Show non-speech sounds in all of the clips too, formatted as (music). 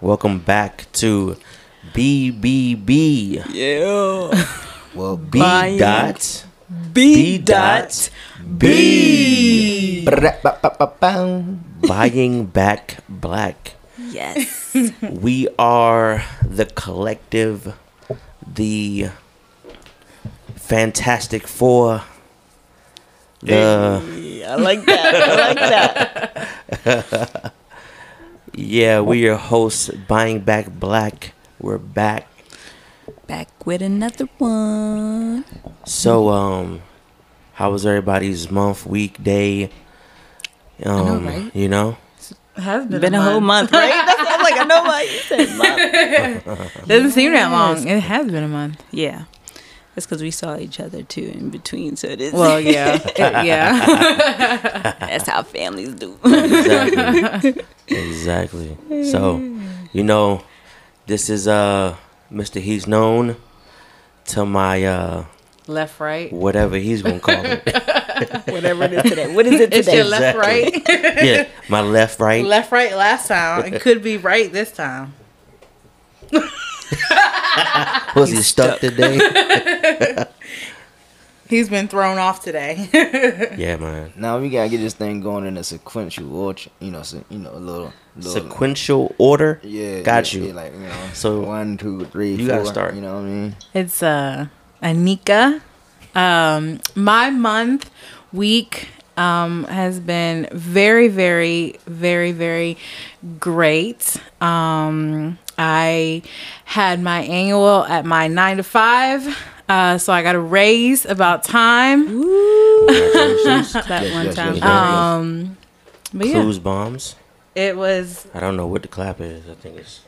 Welcome back to BBB. Yeah. Well, B Buying dot B dot B. Ba-da-ba-ba-ba-bow. buying back black. Yes. (laughs) We are the collective, the Fantastic Four, the Hey, I like that. I like that. (laughs) yeah, we your hosts. Buying back black. We're back. Back with another one. So, um, how was everybody's month, week, day? Um, right? you know, It has been, Been a whole month, right? That's, I'm like, I know why you said (laughs) month. (laughs) (laughs) Doesn't seem that long. It has been a month. Yeah. That's because we saw each other too in between. So it is. Well, (laughs) yeah, It- yeah. (laughs) that's how families do. exactly, (laughs) exactly. So, you know, this is uh, Mr. He's known to my uh, left, right. whatever he's gonna call it. Whatever it is today. What is it today? It's today? your left, Exactly. right. yeah, my left, right. left, right. Last time it could be right this time. (laughs) Was he stuck today? (laughs) He's been thrown off today. (laughs) yeah, man. Now we gotta get this thing going in a sequential order. You know, so, you know, a little, little Sequential order. Yeah, Got yeah, you. yeah, like you know, So, one, two, three, you gotta start. You know what I mean? it's uh, Anika. Um, my month, week, um, has been very, very, very, very great. Um, I had my annual at my nine to five. Uh, so I got a raise about time. (laughs) That Yes, one yes, time. yes, yes, yes. Um, but yeah, Clues bombs. it was I don't know what the clap is. I think it's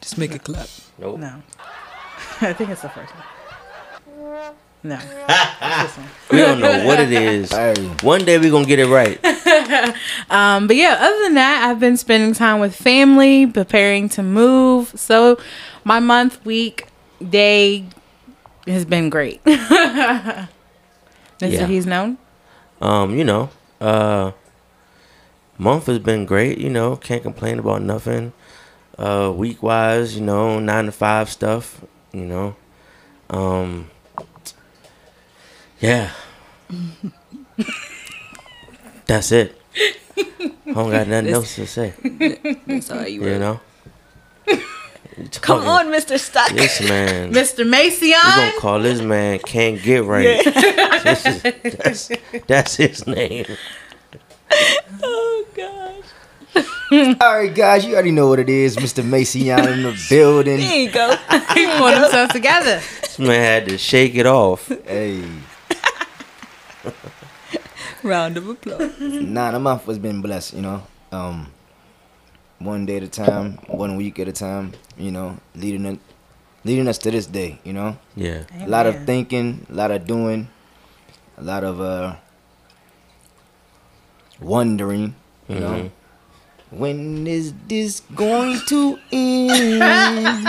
Just make a clap. nope. no. (laughs) I think it's the first one. No, it's this one. We don't know what it is. (laughs) Hey, One day we're gonna get it right. (laughs) Um, but yeah, other than that, I've been spending time with family, preparing to move. So my month, week, day has been great. (laughs) Mr. Yeah. He's known. Um, you know, uh, month has been great. You know, can't complain about nothing. Uh, week wise, you know, nine to five stuff. You know, um, yeah. That's it. I don't got nothing else to say. That's all you You know. (laughs) Come on, Mr. Stuck. this man. Mr. We Macion. gonna call this man can't get right. (laughs) This is- that's, that's his name. Oh gosh. (laughs) all right, guys, you already know what it is, Mr. Macy in the building. There you go. He put himself together. This man had to shake it off. Hey, (laughs) Round of applause. (laughs) nah, the month has been blessed. You know, um, one day at a time, one week at a time. You know, leading us, leading us to this day. You know. Yeah. A lot of thinking, a lot of doing, a lot of uh wondering, you know. Mhm. When is this going to end? (laughs)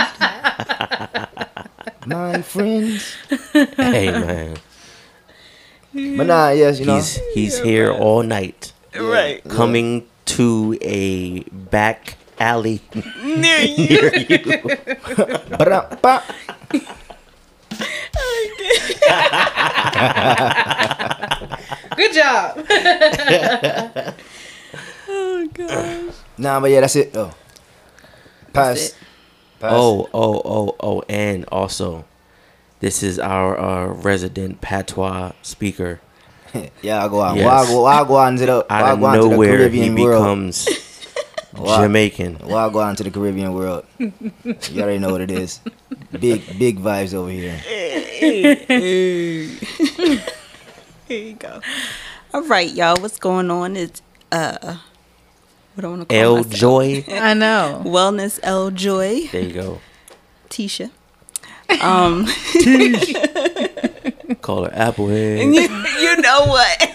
My friends. Hey man, But nah, yes, you know. he's he's here all night, Right. coming to a back alley Near (laughs) you. near you. (laughs) Ba-da-ba. (laughs) Good job. Oh gosh. Nah, but yeah, that's it oh. though. Pass. it. Pass. Oh oh oh oh, and also, this is our uh, resident patois speaker. (laughs) yeah, I go on. Yes. Wagwan, wagwan to the Out of wagwan to the nowhere, he Caribbean world. becomes (laughs) Wa- Jamaican. Wagwan to the Caribbean world. You already know what it is. Big, big vibes over here. (laughs) Here you go. All right, y'all. What's going on? It's uh, what I want to call L myself. Joy. I know. Wellness L Joy There you go. Tisha. Um, (laughs) Call her Applehead. you, (laughs) you know what?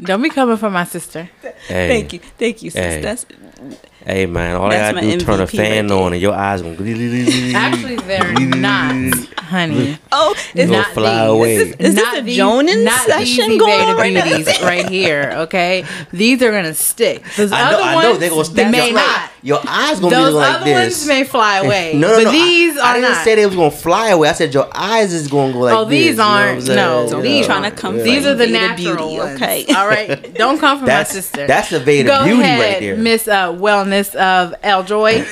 Don't be coming for my sister. Hey, Thank you, thank you, sis. Hey. That's Hey man, all That's I gotta my do turn a fan right on and your eyes gonna. Actually, they're not, honey. Oh, it's not fly these. away. Is this not a these- Jonan not session these going Evada on right now? beauties right (laughs) here. Okay, these are gonna stick. Those I know, other I ones, know they're gonna they stick. may Your- not. Your eyes gonna Those be like other this. ones may fly (laughs) away, No, no, but these I, are I didn't not. say they was gonna fly away. I said your eyes is gonna go like Oh, these you know what I'm aren't- saying? no, Yeah. these Trying to come Yeah. These are the Veda natural Beauty, ones. okay. All right, (laughs) don't come from That's my sister. that's the Veda beauty ahead, right there. Miss uh, Wellness of Eljoy.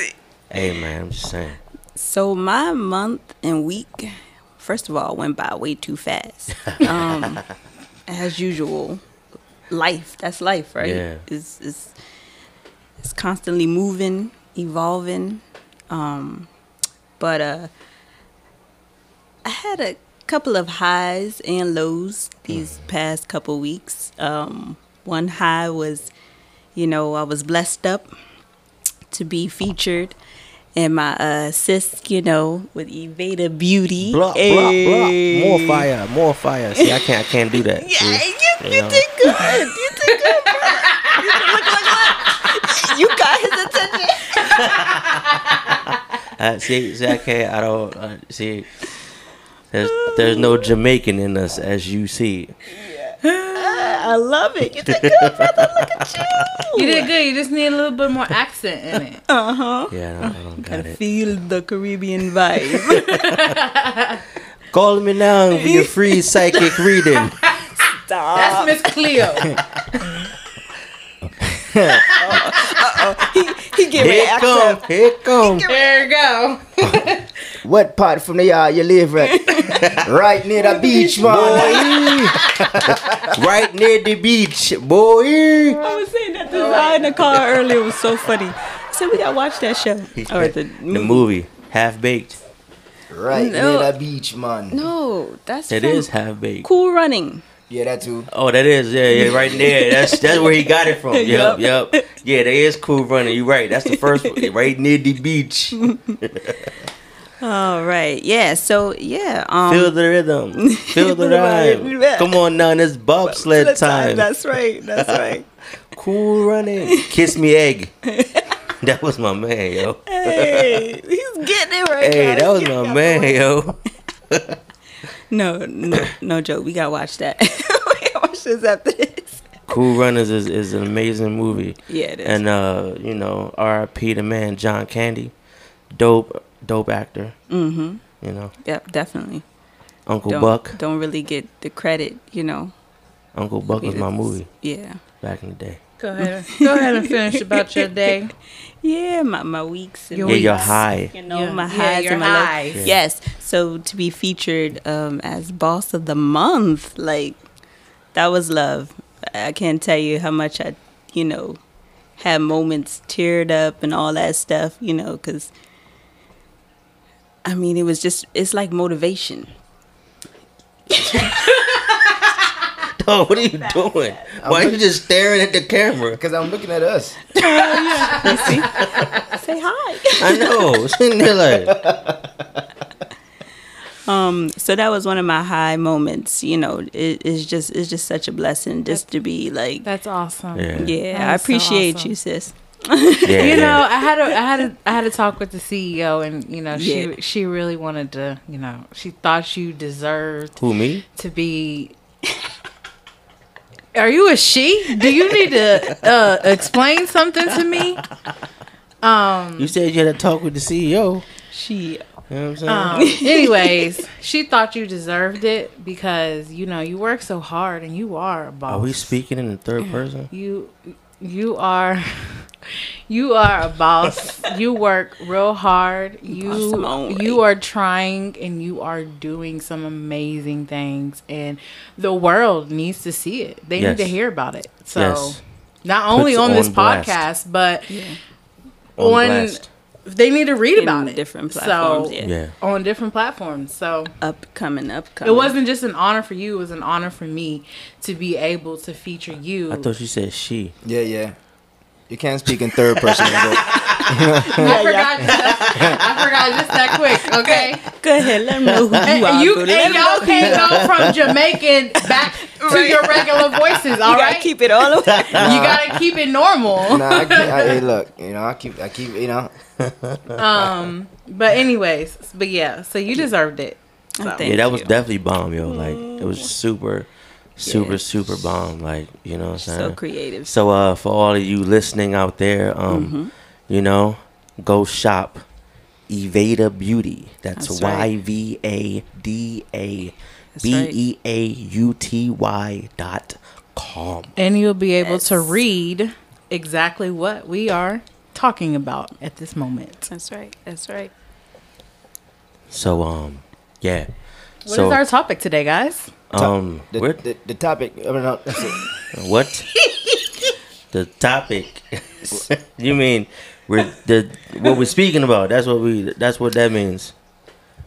Hey man, I'm just saying. So my month and week, first of all, went by way too fast. (laughs) Um, as usual, life. That's life, right? Yeah. It's, it's, it's constantly moving, evolving. Um, but uh, I had a couple of highs and lows these past couple weeks. Um, one high was, you know, I was blessed up to be featured in my uh sis, you know, with Evada Beauty. Blah blah Hey. blah. More fire, more fire. See, I can't, I can't do that. (laughs) Yeah, See? you, You you know. did good. You did good. You look, look, look. You got his attention. (laughs) Uh, see, see, I can't. I don't uh, see. There's there's no Jamaican in us, as you see. I love it. You did good, brother. Look at you. You did good. You just need a little bit more accent in it. Uh huh. Yeah, I don't, I don't got Gotta it. feel the Caribbean vibe. (laughs) Call me now for your free psychic reading. (laughs) Stop. That's Miss Cleo. (laughs) he get Here react come, up. here come. there you go. (laughs) What part from the yard you live at? (laughs) right near the beach, man. right near the beach, boy. I was saying that this guy in the car earlier It was so funny. I said we gotta watch that show or the the movie. movie, half baked. Right No. near the beach, man. No, that's It from is half baked. Cool Running. Yeah, that too. Oh, that is yeah, yeah, right (laughs) there. That's that's where he got it from. Yep, yep. Yeah, that is cool running. You right. That's the first one, right near the beach. (laughs) All right, yeah. So yeah, um, Feel the rhythm. (laughs) Feel the rhyme. Come on now, it's bobsled time. That's right. That's right. Cool running. Kiss me egg. That was my man, yo. hey, he's getting it right. Hey, now. that was my getting man, yo. No, no, no joke. We gotta watch that. (laughs) we gotta watch this after this. Cool Runners is, is an amazing movie. Yeah, it is. And uh, you know, R.I.P. the man John Candy, dope, dope actor. mm-hmm. You know, Yep, definitely. Uncle Don't, Buck. don't really get the credit, you know. Uncle Buck was my movie Yeah. back in the day. Go ahead. Go ahead and finish about your day. (laughs) Yeah, my, my weeks and Your Yeah, you're high. You know, Yeah. my Yeah, highs your and my lows. highs. Yeah. Yes. So to be featured um, as boss of the month, like that was love. I can't tell you how much I, you know, had moments teared up and all that stuff, you know, because I mean, it was just, it's like motivation. (laughs) Oh, what are you doing? Why are you just staring at the camera? (laughs) Because I'm looking at us. (laughs) Say hi. I know. (laughs) Sitting there like, Um, so that was one of my high moments. You know, it, it's just it's just such a blessing just to be like, That's awesome. yeah, yeah, That I is so appreciate awesome. you, sis. yeah, You yeah. know, I had a, I had a, I had a talk with the CEO, and you know, she Yeah. she really wanted to, you know, she thought you deserved Who me? to be. Are you a she? Do you need to uh, explain something to me? Um. You said you had to talk with the CEO. She You know what I'm saying? Um, anyways, she thought you deserved it because you know you work so hard and you are a boss. Are we speaking in the third person? You you are you are a boss. you work real hard. (laughs) You you are trying and you are doing some amazing things and the world needs to see it. They Yes. need to hear about it. So Yes. not only on this on blast. podcast, but On on blast. They need to read In about it. different platforms, So yeah. Yeah. on different platforms. So upcoming, upcoming. it wasn't just an honor for you; it was an honor for me to be able to feature you. I thought you said she. Yeah, yeah. You can't speak in third person. (laughs) I forgot. (laughs) (laughs) I forgot just that quick. Okay. Go ahead, let me know who you And, are. you, bro. Let y'all can't you go from Jamaican back to Right. your regular voices. All You gotta right. keep it all the way. you gotta keep it normal. nah, I, can't, I, hey, look, you know, I keep, I keep, you know, Um. But anyways, but yeah. So you deserved it. So. Yeah, that was you. definitely bomb, yo. Like it was super, super, Yeah. super bomb. Like you know what I'm saying. So creative. So uh, for all of you listening out there, um, Mm-hmm. you know, go shop Evada Beauty. That's That's Y right. V A D A That's B right. E A U T Y dot com. And you'll be able to read exactly what we are talking about at this moment. That's right. That's right. So um, yeah. What is so our topic today, guys? um, the, we're, the, the topic. I mean, no, that's it. (laughs) what? the topic? (laughs) you mean we're the what we're speaking about? That's what we. That's what that means.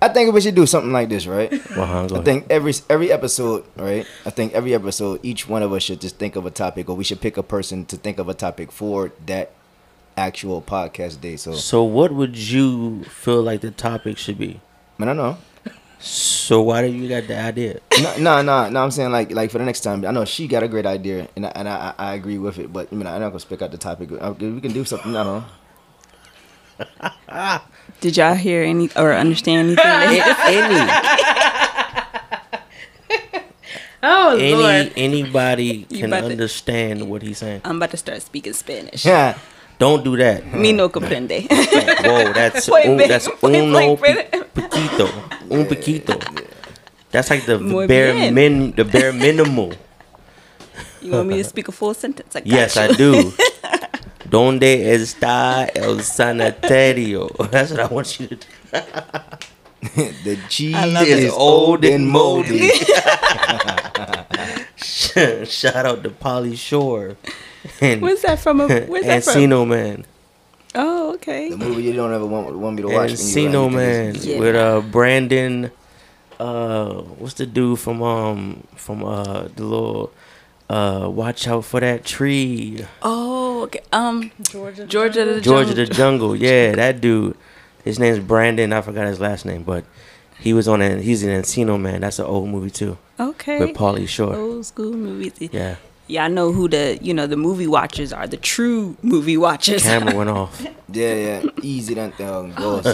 I think we should do something like this, right? Uh-huh, I think every every episode, right? I think every episode, each one of us should just think of a topic, or we should pick a person to think of a topic for that actual podcast day. So, So what would you feel like the topic should be? man, I don't know. So why do you got the idea? no, no, no, no. I'm saying like, like for the next time. I know she got a great idea, and I, and I, I agree with it. But I mean, I'm not gonna speak out the topic. Uh, We can do something. I don't know. (laughs) Did y'all hear any or understand anything? that- (laughs) any (laughs) Oh any Lord! anybody You can about to- understand what he's saying. I'm about to start speaking Spanish. Yeah. Don't do that. (laughs) Me no comprende. (laughs) Whoa, that's Point un, blank- that's point uno blank, pi- Brandon. poquito, un (laughs) poquito. That's like the Muy bare bien. min, the bare minimal. You want me to speak a full sentence? I got Yes, you. I do. Donde está el sanitario? That's what I want you to do. the cheese is it. old and moldy. Shout out to Pauly Shore and Where's that from? A, where's that from? Encino Man. Oh, okay. the movie you don't ever want, want me to watch. when Encino Man Yeah. with uh Brandon. Uh, what's the dude from um from uh the little uh watch out for that tree Oh, okay. Um, Georgia, Georgia the Georgia Jungle. the Jungle. Yeah, that dude. His name's Brandon. I forgot his last name, but he was on it. He's in Encino Man. That's an old movie too Okay. with Pauly Shore. Old school movies. Yeah, Yeah, I know who the you know the movie watchers are. The true movie watchers. camera (laughs) went off. Yeah, yeah, easy that thing goes.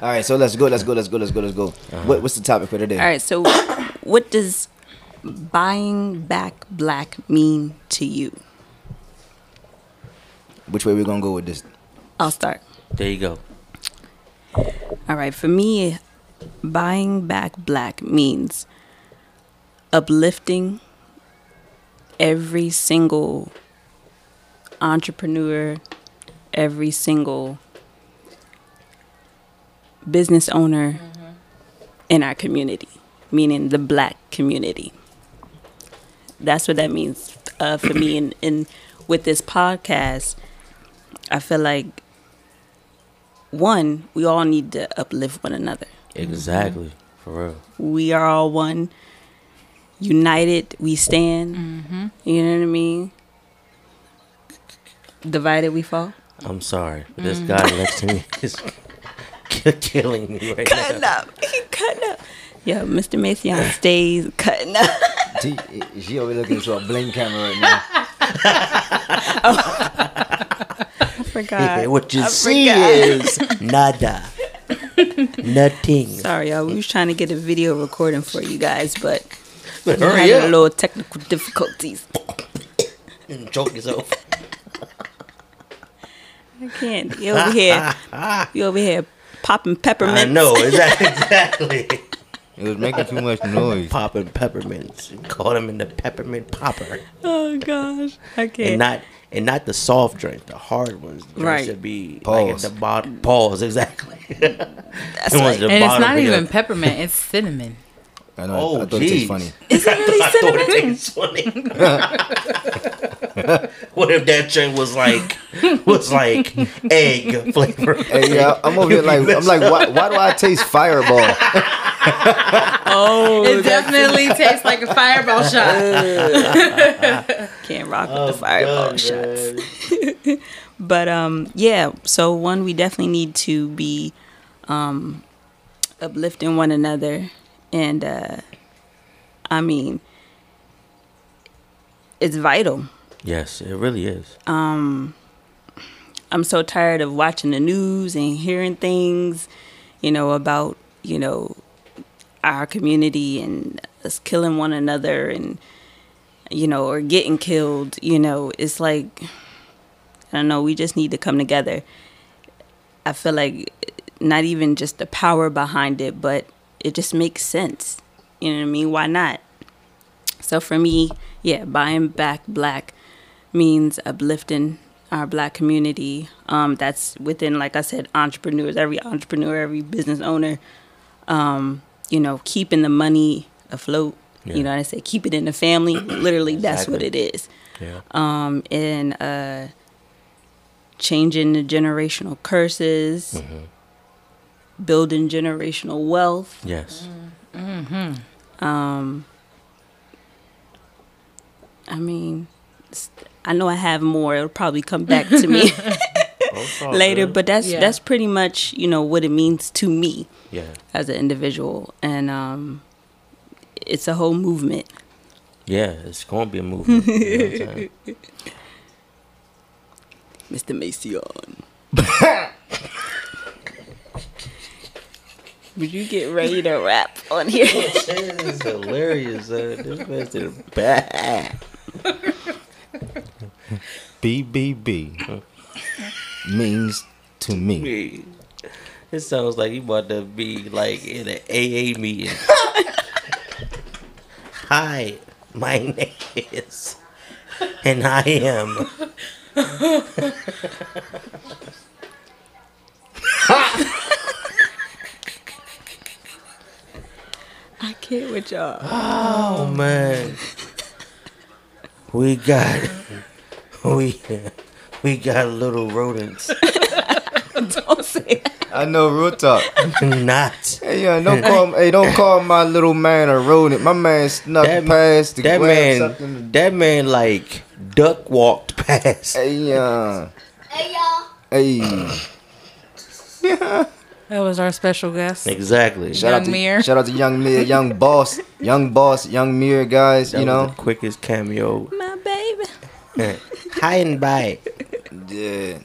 All right, so let's go, let's go, let's go, let's go, let's go. Uh-huh. What, what's the topic for today? All right. So, (coughs) what does buying back black mean to you? Which way we gonna go with this? I'll start. There you go. All right. For me, buying back black means uplifting every single entrepreneur, every single business owner in our community, meaning the black community. That's what that means uh, for me. And, and with this podcast, I feel like one, we all need to uplift one another. Exactly. For real. We are all one. United, we stand. Mm-hmm. You know what I mean? Divided, we fall. I'm sorry, but this mm. guy next to me (laughs) is (laughs) killing me right Cutting now. Cutting up. (laughs) He cutting up. Yo, Mr. Mason stays cutting up. She, she over looking into a bling camera right now. Oh. I forgot. what you I see forgot. is nada, nothing. Sorry, y'all. We was trying to get a video recording for you guys, but we (laughs) Hurry had a little technical difficulties. (laughs) and choke yourself. (laughs) I can't. You over here. You over here popping peppermints. I know exactly. exactly. It was making too much noise. Popping peppermints. Call him in the peppermint popper, Oh gosh, I can't. and not and not the soft drink, the hard ones. The drinks Right. Should be like at the bottom. Pause. Exactly. That's The right. And it's not even peppermint; it's cinnamon. I know. Oh, I thought it jeez. funny. Is it really (laughs) I thought cinnamon? it tastes funny. (laughs) what if that drink was like was like egg flavor? Hey, yeah, I'm over here like I'm like, why, why do I taste Fireball? (laughs) Oh, it definitely tastes like a fireball shot. can't rock with the fireball shots. But um, yeah. So one, we definitely need to be um, uplifting one another, and uh, I mean, it's vital. Yes, it really is. I'm so tired of watching the news and hearing things, you know, about, you know, our community and us killing one another and, you know, or getting killed. You know, it's like, I don't know, we just need to come together. I feel like not even just the power behind it, but it just makes sense. You know what I mean? Why not? So for me, yeah, buying back black means uplifting our black community. Um, that's within, like I said, entrepreneurs, every entrepreneur, every business owner. Um, you know, keeping the money afloat. Yeah. You know what I say? Keep it in the family. (coughs) Literally, that's what it is. Yeah. Um, and uh, changing the generational curses, building generational wealth. Yes. Um, I mean, I know I have more. It'll probably come back to me (laughs) (laughs) later, but that's Yeah. that's pretty much you know what it means to me Yeah. as an individual, and um, it's a whole movement. Yeah, it's going to be a movement. you know what I'm? (laughs) Mr. Mason. Would you get ready to rap on here? This is hilarious. Uh, this man's to the back. BBB means to me. It sounds like you about to be like in an AA meeting. Hi, my name is, and I am. (laughs) I can't with y'all. Oh man, we got, (laughs) we, we got little rodents. (laughs) Don't say that. I know, real talk. Not Hey, yeah, don't call, (laughs) hey, don't call my little man a rodent. My man snuck that past to that grab man. something. That man like duck walked past. Hey, yeah. Hey, y'all. Hey. That was our special guest. Exactly. Shout out Young to Mir. (laughs) shout out to young Mir, young boss, young boss, young Mir guys. That you was know, the quickest cameo. My baby. (laughs) Hi and bye. yeah.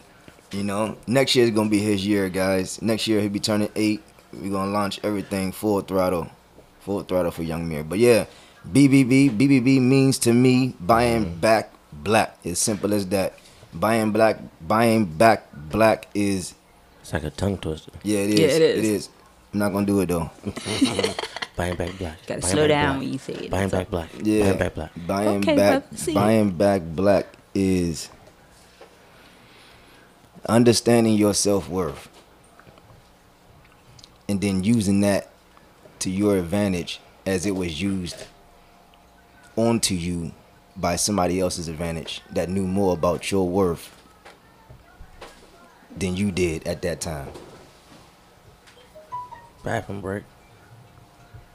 You know, next year is gonna be his year, guys. Next year he'll be turning eight. We're gonna launch everything full throttle, full throttle for young Mir. But yeah, BBB, BBB means to me buying mm. back black. As simple as that. Buying black, buying back black is It's like a tongue twister. yeah, it is. Yeah, it is. It is. I'm not gonna do it though. (laughs) Buying back black. Gotta Buying slow down black. when you say it. Buying back black. Yeah. Buying back black. Buying Okay, back but see. buying back black is understanding your self worth and then using that to your advantage as it was used onto you by somebody else's advantage that knew more about your worth than you did at that time. Bathroom break.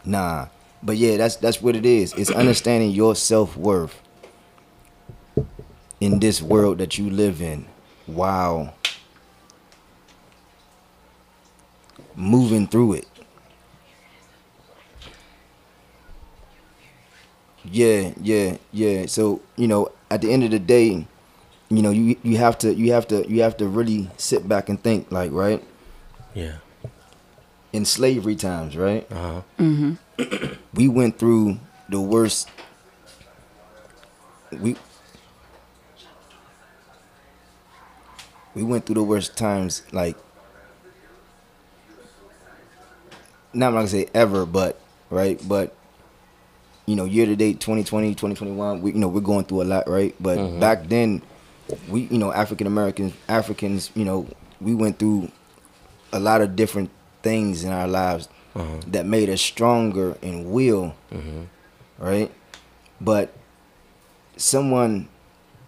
Nah. But yeah, that's that's what it is. It's understanding your self worth in this world that you live in. Wow. Moving through it. Yeah, yeah, yeah. So, you know, at the end of the day, you know, you you have to you have to you have to really sit back and think like, right? Yeah. In slavery times, right? Uh huh. we went through the worst we we went through the worst times like not gonna say ever but right but you know year to date 2020 2021 we you know we're going through a lot right but back then we you know african americans africans you know we went through a lot of different things in our lives Uh-huh. that made us stronger in will, mm-hmm. right? But someone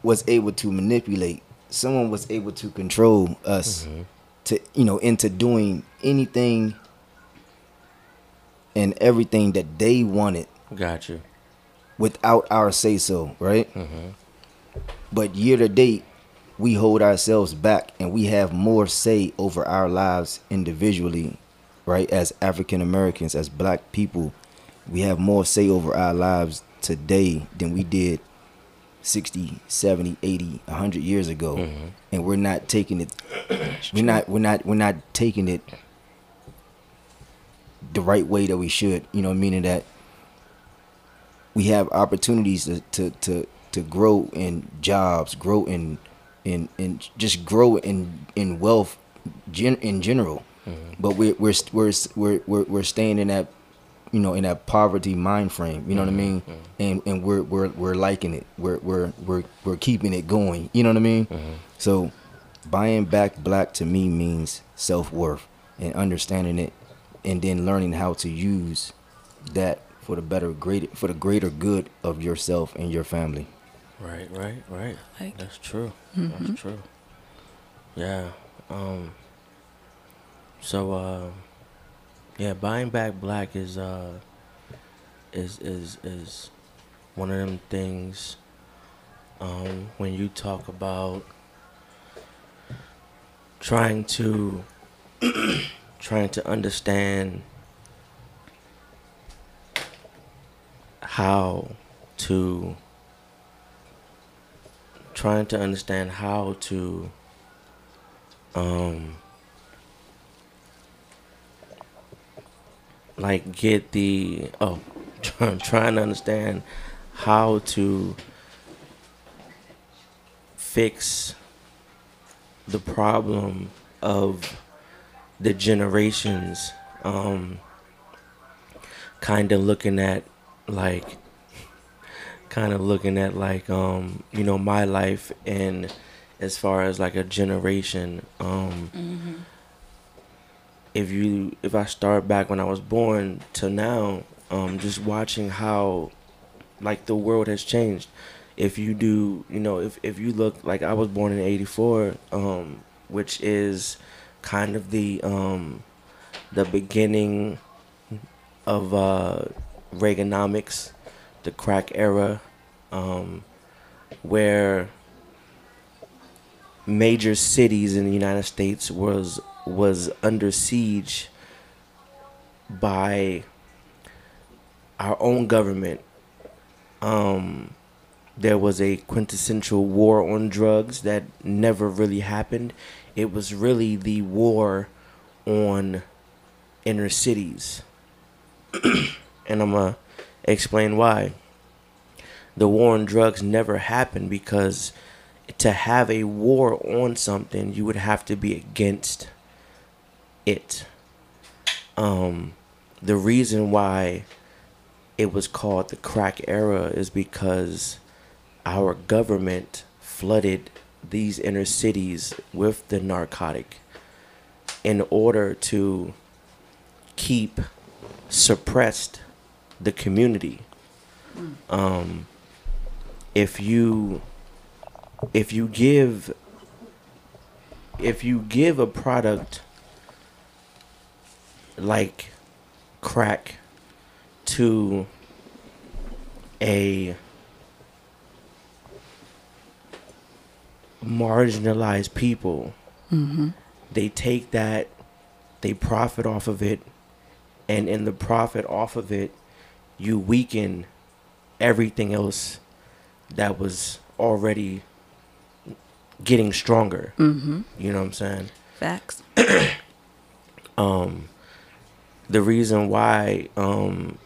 was able to manipulate. Someone was able to control us mm-hmm. to you know into doing anything and everything that they wanted Got you. without our say so, right? Mm-hmm. But year to date, we hold ourselves back and we have more say over our lives individually, right? As African Americans, as black people, we have more say over our lives today than we did 60, 70, 80, 100 years ago. Mm-hmm. And we're not taking it (coughs) we're not we're not we're not taking it the right way that we should, you know, meaning that we have opportunities to to to, to grow in jobs, grow in in in just grow in in wealth gen, in general. Mm-hmm. But we're we're we're we're we're we're staying in that you know in that poverty mind frame. You know what I mean? Mm-hmm. Mm-hmm. And and we're we're we're liking it. We're we're we're we're keeping it going. You know what I mean? So buying back black to me means self worth and understanding it, and then learning how to use that for the better greater for the greater good of yourself and your family. Right, right, right. Like- That's true. That's true. Yeah. Um. So, uh, yeah, buying back black is uh is is is one of them things. Um, when you talk about trying to (clears throat) trying to understand how to trying to understand how to um like get the oh (laughs) trying to understand how to fix the problem of the generations um kind of looking at like kind of looking at like um you know my life and as far as like a generation um if you if I start back when I was born to now um just watching how like the world has changed. If you do you know if if you look like I was born in 84 um which is kind of the um the beginning of uh Reaganomics the crack era um where major cities in the United States was was under siege by our own government. Um, there was a quintessential war on drugs that never really happened. It was really the war on inner cities. (clears throat) and I'm going to explain why. The war on drugs never happened because to have a war on something, you would have to be against it. Um, the reason why it was called the crack era is because our government flooded these inner cities with the narcotic in order to keep suppressed the community. Um, if you if you give if you give a product like crack to a marginalized people mm-hmm. they take that they profit off of it and in the profit off of it you weaken everything else that was already getting stronger Mm-hmm. you know what i'm saying Facts. (clears throat) um the reason why um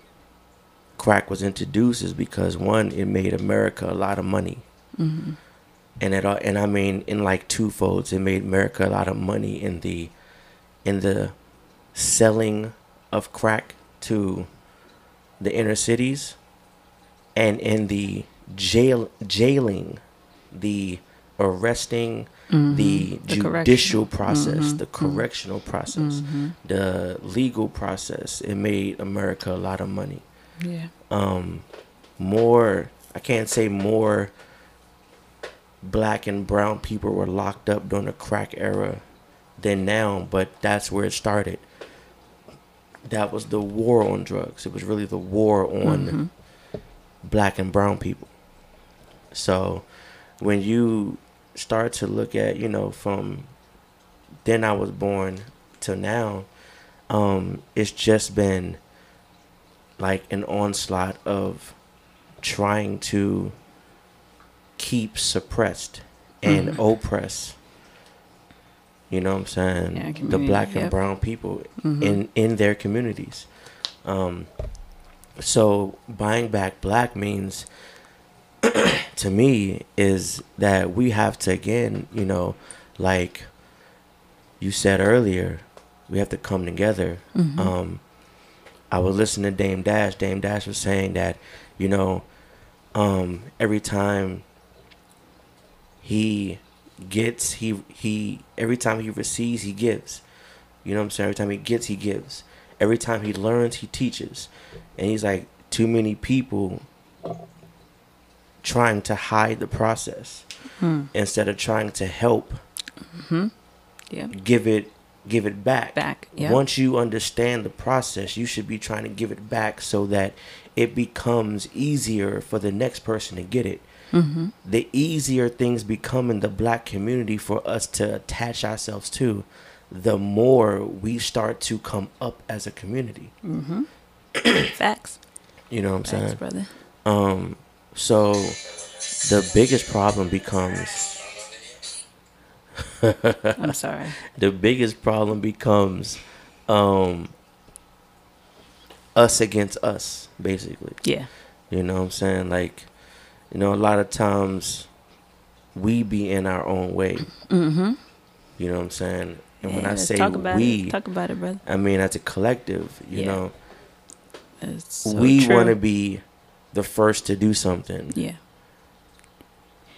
crack was introduced is because one it made america a lot of money Mm-hmm. and it all and i mean in like two folds it made america a lot of money in the in the selling of crack to the inner cities and in the jail jailing the arresting the Mm-hmm. The judicial correction. process Mhm. the correctional process Mm-hmm. the legal process it made america a lot of money Yeah. um more i can't say more black and brown people were locked up during the crack era than now but that's where it started that was the war on drugs. It was really the war on black and brown people. So when you start to look at, you know, from then I was born till now, um, it's just been like an onslaught of trying to keep suppressed and oppress. You know what I'm saying? Yeah, the black and yep. brown people in in their communities. Um, so buying back black means to me is that we have to again, you know, like you said earlier, we have to come together. Um, I was listening to Dame Dash. Dame Dash was saying that, you know, um, every time he gets, he he every time he receives, he gives. You know what I'm saying? Every time he gets, he gives. Every time he learns, he teaches. And he's like, too many people trying to hide the process instead of trying to help Yeah. give it give it back. Back, yeah. Once you understand the process, you should be trying to give it back so that it becomes easier for the next person to get it. Mm-hmm. The easier things become in the black community for us to attach ourselves to, the more we start to come up as a community. (clears throat) Facts. You know what I'm Facts, saying? brother. Um, so the biggest problem becomes I'm sorry. (laughs) the biggest problem becomes um us against us basically Yeah. you know what i'm saying like you know a lot of times we be in our own way Mm-hmm. you know what i'm saying and when Yeah, i say talk about we it. Talk about it, brother. i mean as a collective you Yeah. know It's so we want to be the first to do something Yeah.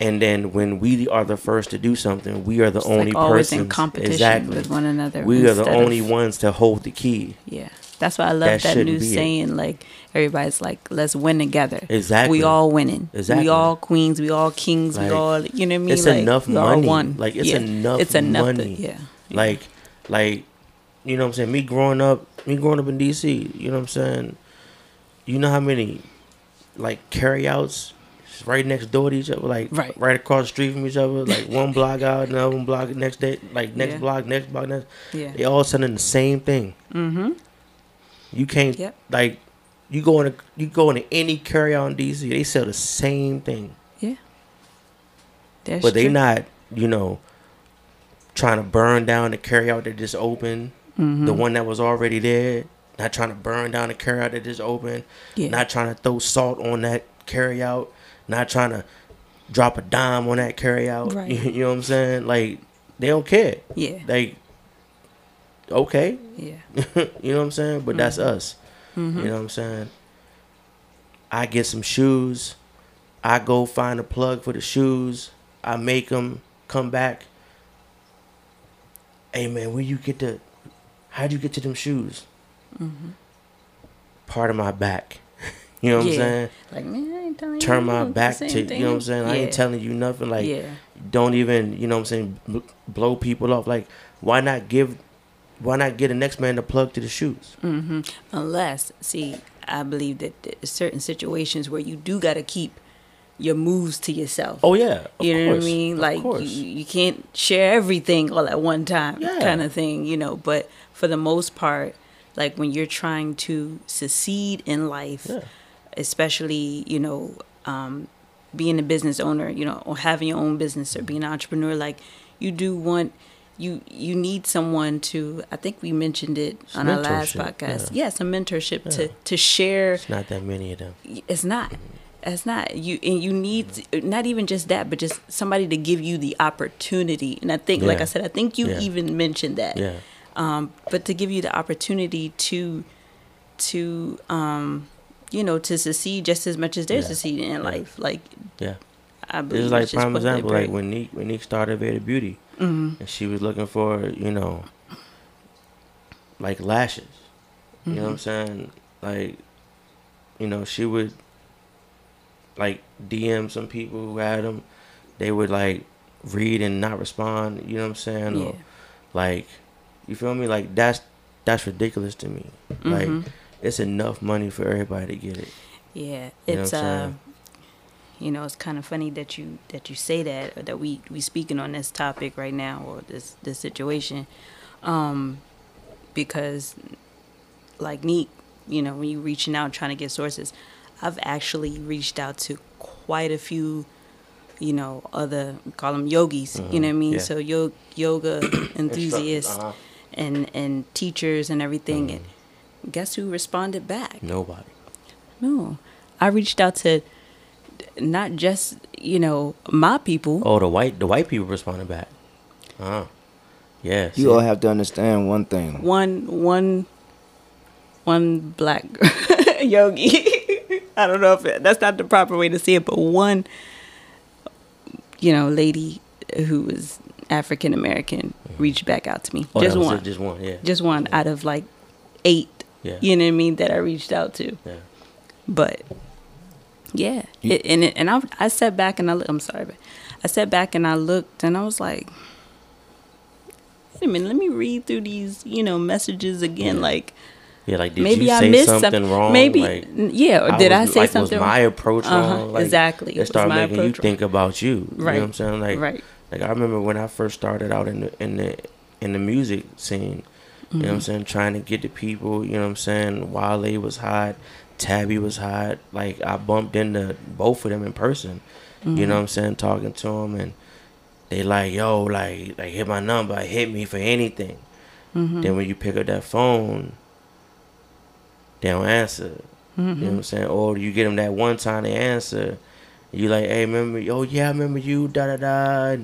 and then when we are the first to do something we are the It's only like always person in competition exactly with one another. we are the instead of- only ones to hold the key Yeah. That's why I love That that, new be it. saying. Like everybody's like, "Let's win together." Exactly. We all winning. Exactly. We all queens. We all kings. Like, we all. You know what I mean? it's like, enough money. One. Like, it's Yeah. enough It's enough. money. To, yeah. Like, like, you know what I'm saying? Me growing up, me growing up in DC, you know what I'm saying? You know how many, like, carryouts right next door to each other, like, Right. right across the street from each other, like one (laughs) block out, another one block next day, like next Yeah. block, next block, next. Yeah. They all selling the same thing. Mm-hmm. You can't Yep. like, you go into you go into any carryout in DC, they sell the same thing. Yeah. That's but they true. not you know trying to burn down the carryout that just opened Mm-hmm. the one that was already there not trying to burn down the carryout that just opened Yeah. not trying to throw salt on that carryout. Not trying to drop a dime on that carryout. Right. (laughs) you, know what i'm saying? Like they don't care. Yeah. like okay. Yeah. (laughs) you know what i'm saying? But that's Mm-hmm. us. You know what i'm saying? I get some shoes. I go find a plug for the shoes. I make them come back. Hey man where you get the how'd you get to them shoes part of my back (laughs) you know what i'm Mm-hmm. Saying Like man, I ain't telling you. turn you my back to you know what i'm saying i ain't telling you nothing like yeah. don't even you know what i'm saying bl- blow people off like why not give why not get the next man to plug to the shoes Mm-hmm. Unless, see, I believe that there's certain situations where you do got to keep your moves to yourself. oh yeah you know course, what I mean? Like you, you can't share everything all at one time, Yeah. kind of thing, you know. But for the most part, like when you're trying to succeed in life, Yeah. especially you know, um, being a business owner, you know, or having your own business or being an entrepreneur, like you do want. You you need someone to. I think we mentioned it on our last podcast. yeah. Yes, a mentorship Yeah. to to share It's not that many of them. it's not it's not you and you need not even just that but just somebody to give you the opportunity and i think like i said i think you Yeah. even mentioned that Yeah. Um but to give you the opportunity to to um you know to succeed just as much as they're Yeah. succeeding in Yeah. life like Yeah. i believe It's like prime example, like when Neek when Neek started Veda Beauty Mhm. and she was looking for, you know, like lashes. You know what I'm Mm-hmm. saying? Like, you know, she would like DM some people who had them. They would like read and not respond. You know what I'm saying? yeah Or like, you feel me? Like that's that's ridiculous to me. Like it's enough money for everybody to get it. Yeah, You know it's uh, you know, it's kind of funny that you that you say that or that we we speaking on this topic right now or this this situation, um, because like Neat, you know, when you reaching out trying to get sources, I've actually reached out to quite a few, you know, other call them yogis. You know what I mean? yeah. So yo- yoga (coughs) enthusiasts uh-huh. And and teachers and everything. And guess who responded back? Nobody. No, I reached out to not just you know my people. Oh, the white the white people responded back. Ah, yes. You all have to understand one thing. One one one black (laughs) yogi. (laughs) I don't know if it, that's not the proper way to say it, but one you know lady who was African American reached back out to me. oh, just one, it, just one. Yeah. just one out of like eight. Yeah. You know what I mean? That I reached out to. Yeah. But yeah, You- it, and it, and I I sat back and I look, I'm sorry, but I sat back and I looked and I was like, wait a minute, let me read through these you know messages again. Yeah. Like Yeah. Like, did maybe you I missed something something wrong? Maybe Like, yeah, or did I, was- say like, something? Was my wrong? approach Uh-huh. Like, exactly. It started making you wrong? think about you. You know Right. what I'm saying? Like, right. Like I remember when I first started out in the in the in the music scene. You know what I'm Mm-hmm. saying? Trying to get the people. You know what I'm saying? Wale was hot. Tabby was hot. Like I bumped into both of them in person. You Mm-hmm. know what I'm saying? Talking to them and they like, yo, like, like hit my number, hit me for anything. Mm-hmm. Then when you pick up that phone, they don't answer. You know what I'm saying? Or you get them that one time they answer. You like, hey, remember? Oh yeah, I remember you. Da da da.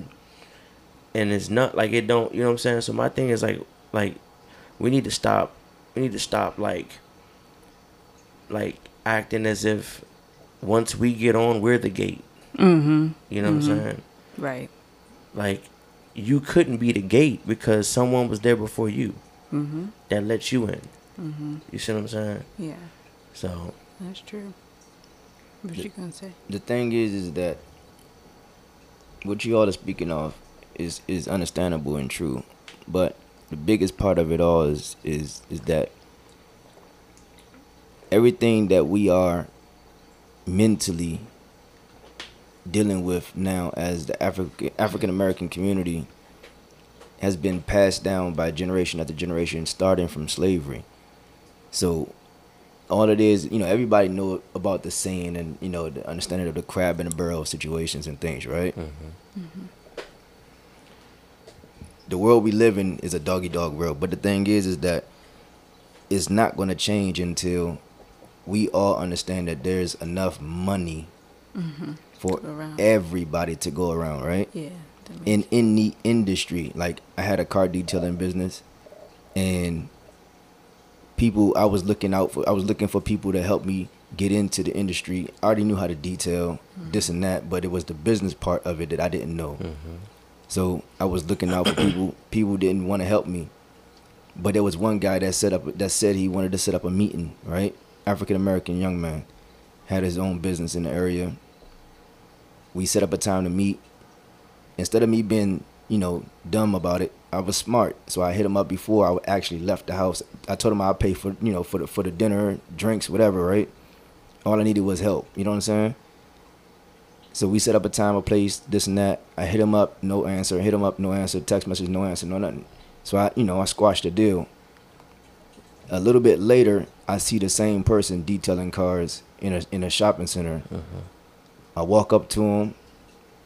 And it's not like it don't. You know what I'm saying? So my thing is like, like, we need to stop. We need to stop like, like acting as if once we get on, we're the gate. Mm-hmm. You know what I'm saying? Right. Like, you couldn't be the gate because someone was there before you Mm-hmm. that let you in. Mm-hmm. You see what I'm saying? Yeah, So that's true. What you gonna say? The thing is, is that what you all are speaking of is is understandable and true, but the biggest part of it all is is is that everything that we are mentally dealing with now as the African African American community has been passed down by generation after generation, starting from slavery. So all it is, you know, everybody know about the saying and you know the understanding of the crab in the barrel situations and things, right? Mm-hmm. Mm-hmm. The world we live in is a doggy dog world, but the thing is, is that it's not going to change until we all understand that there's enough money mm-hmm. for Go around. everybody to go around, right? Yeah. that in makes- in the industry like i had a car detailing business and people i was looking out for i was looking for people to help me get into the industry. I already knew how to detail this and that but it was the business part of it that i didn't know. Mm-hmm. So i was looking out for people people didn't want to help me. But there was one guy that set up that said he wanted to set up a meeting right? African american young man had his own business in the area. We set up a time to meet. Instead of me being, you know, dumb about it, I was smart. So I hit him up before I actually left the house. I told him I'd pay for, you know, for the for the dinner, drinks, whatever, right? All I needed was help. You know what I'm saying? So we set up a time, a place, this and that. I hit him up, no answer. Hit him up, no answer. Text message, no answer, no nothing. So I, you know, I squashed the deal. A little bit later, I see the same person detailing cars in a in a shopping center. Uh-huh. I walk up to him.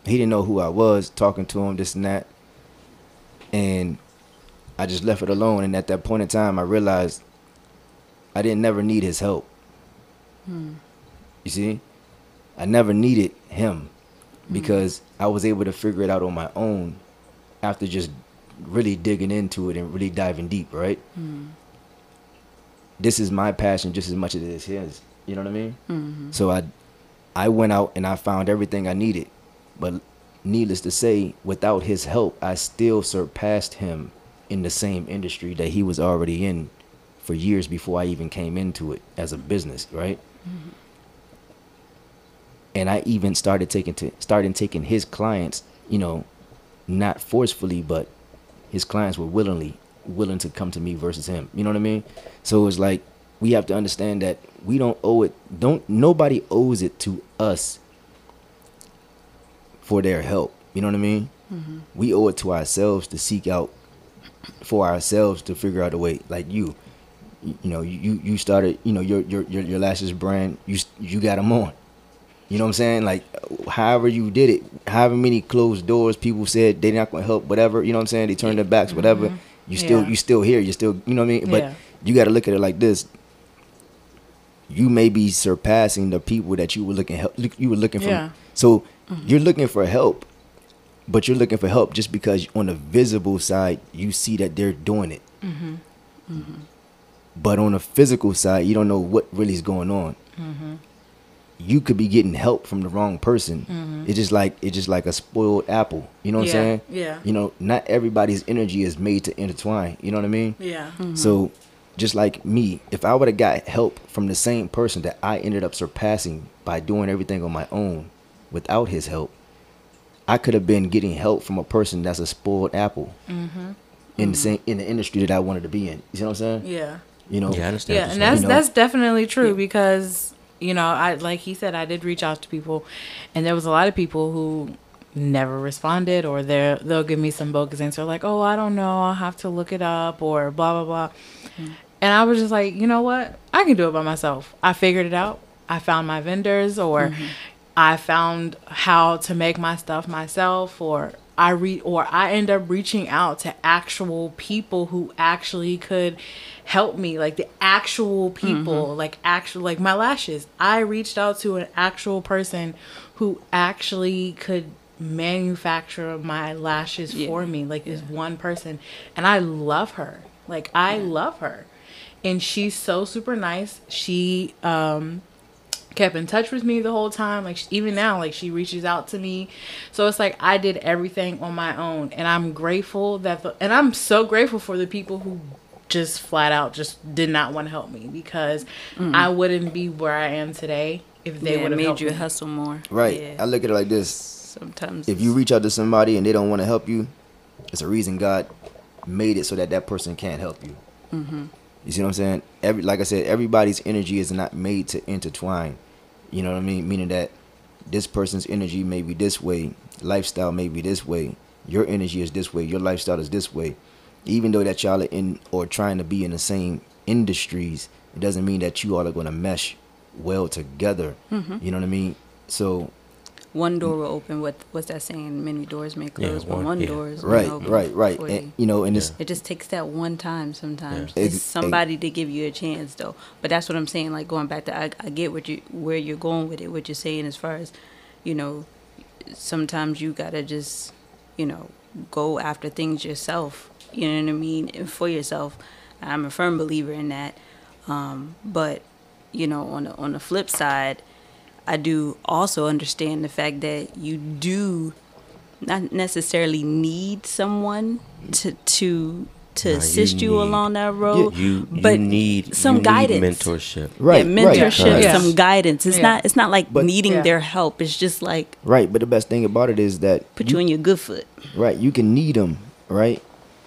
He didn't know who I was, talking to him, this and that. And I just left it alone. And at that point in time, I realized I didn't never need his help. Hmm. You see? I never needed him hmm. because I was able to figure it out on my own after just really digging into it and really diving deep, right? Hmm. This is my passion just as much as it is his. You know what I mean? Mm-hmm. So I I went out and I found everything I needed. But needless to say, without his help, I still surpassed him in the same industry that he was already in for years before I even came into it as a business, right? Mm-hmm. And I even started taking to started taking his clients, you know, not forcefully, but his clients were willingly willing to come to me versus him. You know what I mean? So it's like we have to understand that we don't owe it. Don't nobody owes it to us for their help. You know what I mean? Mm-hmm. We owe it to ourselves to seek out for ourselves to figure out a way. Like you, you know, you you started. You know, your your your, your lashes brand. You you got them on. You know what I'm saying? Like, however you did it, however many closed doors people said they're not going to help, whatever. You know what I'm saying? They turned their backs, whatever. Mm-hmm. You still Yeah. you still here. You still you know what I mean? But Yeah. you got to look at it like this. You may be surpassing the people that you were looking help. You were looking for. Yeah. So you're looking for help, but you're looking for help just because on the visible side you see that they're doing it. Mm-hmm. Mm-hmm. But on the physical side, you don't know what really is going on. Mm-hmm. You could be getting help from the wrong person. It's just like it's just like a spoiled apple. You know what Yeah, I'm saying? yeah. You know, not everybody's energy is made to intertwine. You know what I mean? Yeah. So, just like me, if I would have got help from the same person that I ended up surpassing by doing everything on my own without his help, I could have been getting help from a person that's a spoiled apple mm-hmm. in the mm-hmm. same in the industry that I wanted to be in. You see what I'm saying? Yeah. You know? Yeah, I understand. Yeah, and that's You know? that's definitely true because you know, I like he said, I did reach out to people, and there was a lot of people who never responded, or they they'll give me some bogus answer like, "Oh, I don't know, I'll have to look it up," or blah blah blah. Mm-hmm. And I was just like, you know what? I can do it by myself. I figured it out. I found my vendors, or I found how to make my stuff myself, or I read, or I end up reaching out to actual people who actually could help me, like the actual people, like actual, like my lashes. I reached out to an actual person who actually could manufacture my lashes Yeah. for me, like this one person, and I love her. Like I love her and she's so super nice. She um kept in touch with me the whole time like sh- even now like she reaches out to me so it's like i did everything on my own and i'm grateful that the, and i'm so grateful for the people who just flat out just did not want to help me because i wouldn't be where i am today if they Mm. yeah, would it have made you me. hustle more. Right. Yeah. I look at it like this. Sometimes If you reach out to somebody and they don't want to help you, it's a reason God made it so that that person can't help you. You see what I'm saying? Every like I said, everybody's energy is not made to intertwine. You know what I mean? Meaning that this person's energy may be this way, lifestyle may be this way, your energy is this way, your lifestyle is this way. Even though that y'all are in or trying to be in the same industries, it doesn't mean that you all are going to mesh well together. Mm-hmm. You know what I mean? So one door will open. What what's that saying? Many doors may Yeah, close, but one- one yeah. door is right, open right, right. And, you. you know, and it's It just takes that one time sometimes. Yeah. It's Ex- somebody to give you a chance though. But that's what I'm saying. Like going back to I, I get what you where you're going with it, what you're saying as far as, you know, sometimes you gotta just, you know, go after things yourself. You know what I mean? And for yourself. I'm a firm believer in that. Um, but, you know, on the on the flip side, I do also understand the fact that you do not necessarily need someone to to to Nah, you assist you, need- along that road. You you but need some you need guidance. mentorship. right, yeah, mentorship, right. Yeah. some guidance. It's Yeah. not it's not like But- needing Yeah. their help. It's just like Right, but the best thing about it is that put you, in your good foot. right, you can need them, right,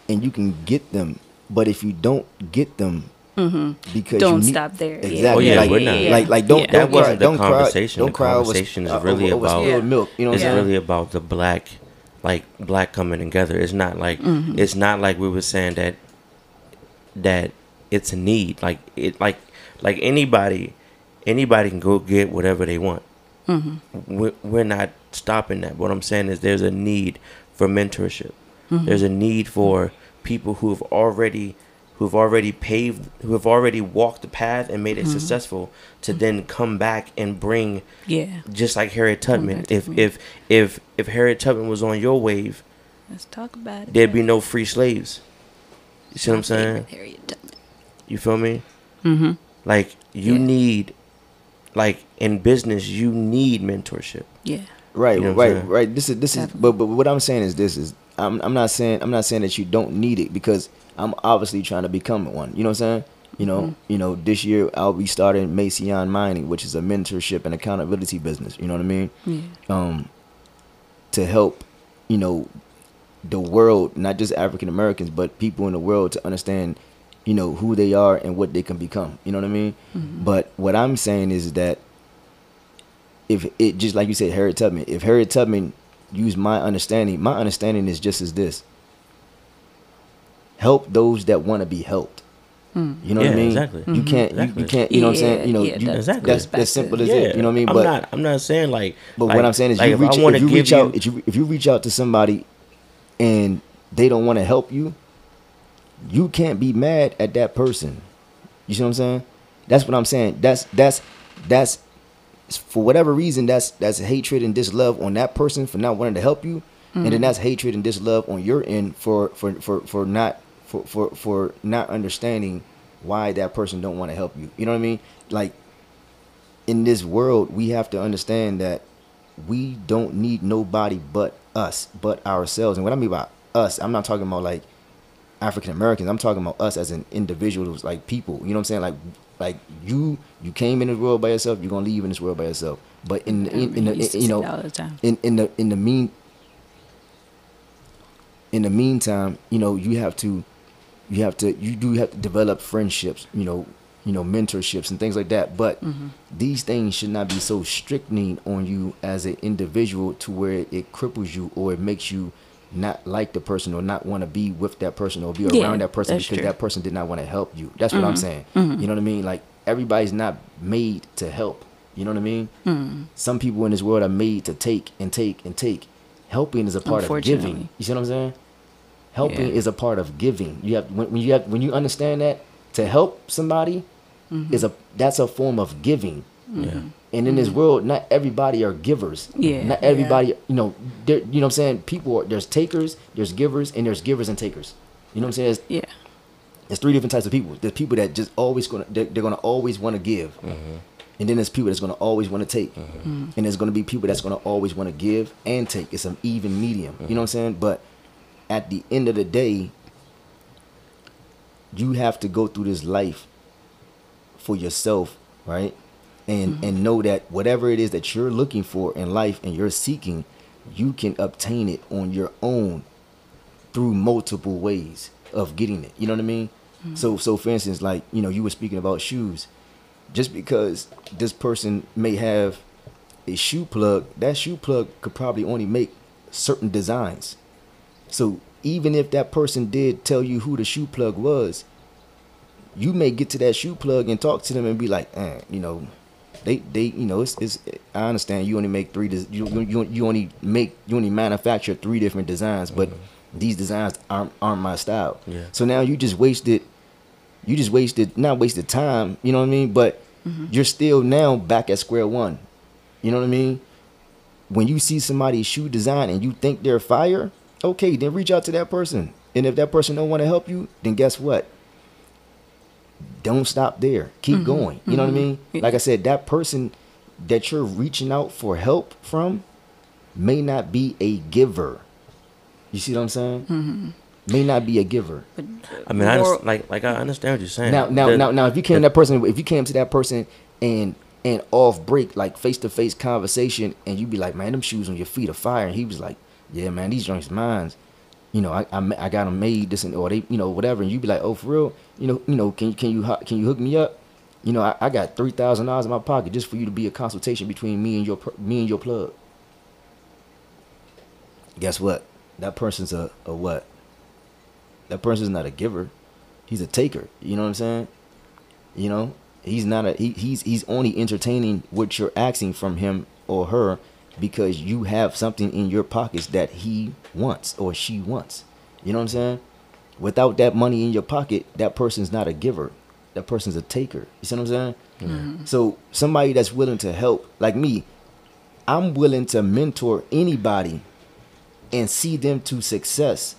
and you can get them. But if you don't get them, because Mm-hmm. Don't need- stop there. Exactly. Oh, yeah, like, we're not- like, like, don't, Yeah. don't That cry, wasn't the don't cry, conversation. don't The cry over- conversation is uh, really over, over about- Yeah. milk. You know it's I'm really about the black like black coming together it's not like Mm-hmm. it's not like we were saying that that it's a need like it like like anybody anybody can go get whatever they want Mm-hmm. we're, we're not stopping that what i'm saying is there's a need for mentorship Mm-hmm. there's a need for people who have already who've already paved who have already walked the path and made it Mm-hmm. successful to then come back and bring Yeah. just like Harriet Tubman. If me. if if if Harriet Tubman was on your wave, Let's talk about it. there'd be no free slaves. You see what I'm saying? Harriet Tubman. You feel me? Mm-hmm. Like you Yeah. need, like in business, you need mentorship. Yeah. Right, You know right, right. This is this is, but but what I'm saying is this is I'm I'm not saying I'm not saying that you don't need it because I'm obviously trying to become one. You know what I'm saying? You know, Mm-hmm. you know, this year I'll be starting Mason Mining, which is a mentorship and accountability business. You know what I mean? Yeah. Um, to help, you know, the world, not just African Americans, but people in the world to understand, you know, who they are and what they can become. You know what I mean? But what I'm saying is that if it just like you said, Harriet Tubman, if Harriet Tubman used my understanding, my understanding is just as this. Help those that want to be helped. Hmm. You know what I mean? exactly. You hmm. can't. You, Exactly. you can't. You know what I'm saying? You know. Yeah, you, yeah, that's, Exactly. that's that's simple as Yeah, it. You know what I mean? I'm But not. I'm not saying like. but like- what I'm saying is, like you if I reach, if you give reach out, if you if you reach out to somebody, and they don't want to help you, you can't be mad at that person. You see what I'm saying? That's what I'm saying. That's that's that's for whatever reason. That's that's hatred and dislove on that person for not wanting to help you, and then hmm. that's hatred and dislove on your end for for for for not for for for not understanding why that person don't want to help you. You know what I mean? Like in this world, we have to understand that we don't need nobody but us, but ourselves. And what I mean by us, I'm not talking about like African Americans. I'm talking about us as an individuals, like people. You know what I'm saying? Like, like you, you came in this world by yourself. You're gonna leave in this world by yourself. But in in, in, the in, you know the in in the in the mean in the meantime, you know, you have to you have to you do have to develop friendships, you know, you know, mentorships and things like that. But mm-hmm. these things should not be so strictening on you as an individual to where it cripples you or it makes you not like the person or not want to be with that person or be Yeah, around that person because true. that person did not want to help you. That's what I'm mm-hmm. saying. Mm-hmm. You know what I mean? Like everybody's not made to help. You know what I mean? Some people in this world are made to take and take and take. Helping is a part of giving. You see what I'm saying? Helping Yeah. is a part of giving. You have when, when you have when you understand that to help somebody mm-hmm. is a that's a form of giving. Mm-hmm. Yeah. And in this mm-hmm. world, not everybody are givers. Yeah. Not everybody, you know, there- you know what I'm saying? People are, there's takers, there's givers, and there's givers and takers. You know what I'm saying? It's, Yeah. there's three different types of people. There's people that just always gonna they're, they're gonna always want to give, and then there's people that's gonna always want to take, and there's gonna be people that's gonna always want to give and take. It's an even medium. You know what I'm saying? But at the end of the day, you have to go through this life for yourself, right? And mm-hmm. and know that whatever it is that you're looking for in life and you're seeking, you can obtain it on your own through multiple ways of getting it. You know what I mean? Mm-hmm. So so for instance, like, you know, you were speaking about shoes. Just because this person may have a shoe plug, that shoe plug could probably only make certain designs. So even if that person did tell you who the shoe plug was, you may get to that shoe plug and talk to them and be like, eh, you know, they they you know it's, it's I understand you only make three des- you, you you only make you only manufacture three different designs, but these designs aren't aren't my style. Yeah. So now you just wasted you just wasted not wasted time, you know what I mean? But you're still now back at square one. You know what I mean? When you see somebody's shoe design and you think they're fire, okay, then reach out to that person. And if that person don't want to help you, then guess what? Don't stop there. Keep mm-hmm. going. You know what I mm-hmm. mean? Like I said, that person that you're reaching out for help from may not be a giver. You see what I'm saying? Mm-hmm. May not be a giver. I mean, I just, like like I understand what you're saying. Now, now, The- now, now, if you came to that person, if you came to that person and and off break, like face to face conversation, and you'd be like, "Man, them shoes on your feet are fire," and he was like, "Yeah, man, these joints mines. You know, I I, I got them made this and or they, you know, whatever." And you be like, "Oh, for real? You know, you know, can can you can you hook me up? You know, I, I got three thousand dollars in my pocket just for you to be a consultation between me and your me and your plug." Guess what? That person's a, a what? That person's not a giver. He's a taker. You know what I'm saying? You know, he's not a he, he's he's only entertaining what you're asking from him or her because you have something in your pockets that he wants or she wants. You know what I'm saying? Without that money in your pocket, that person's not a giver. That person's a taker. You see what I'm saying? Mm-hmm. So somebody that's willing to help, like me, I'm willing to mentor anybody and see them to success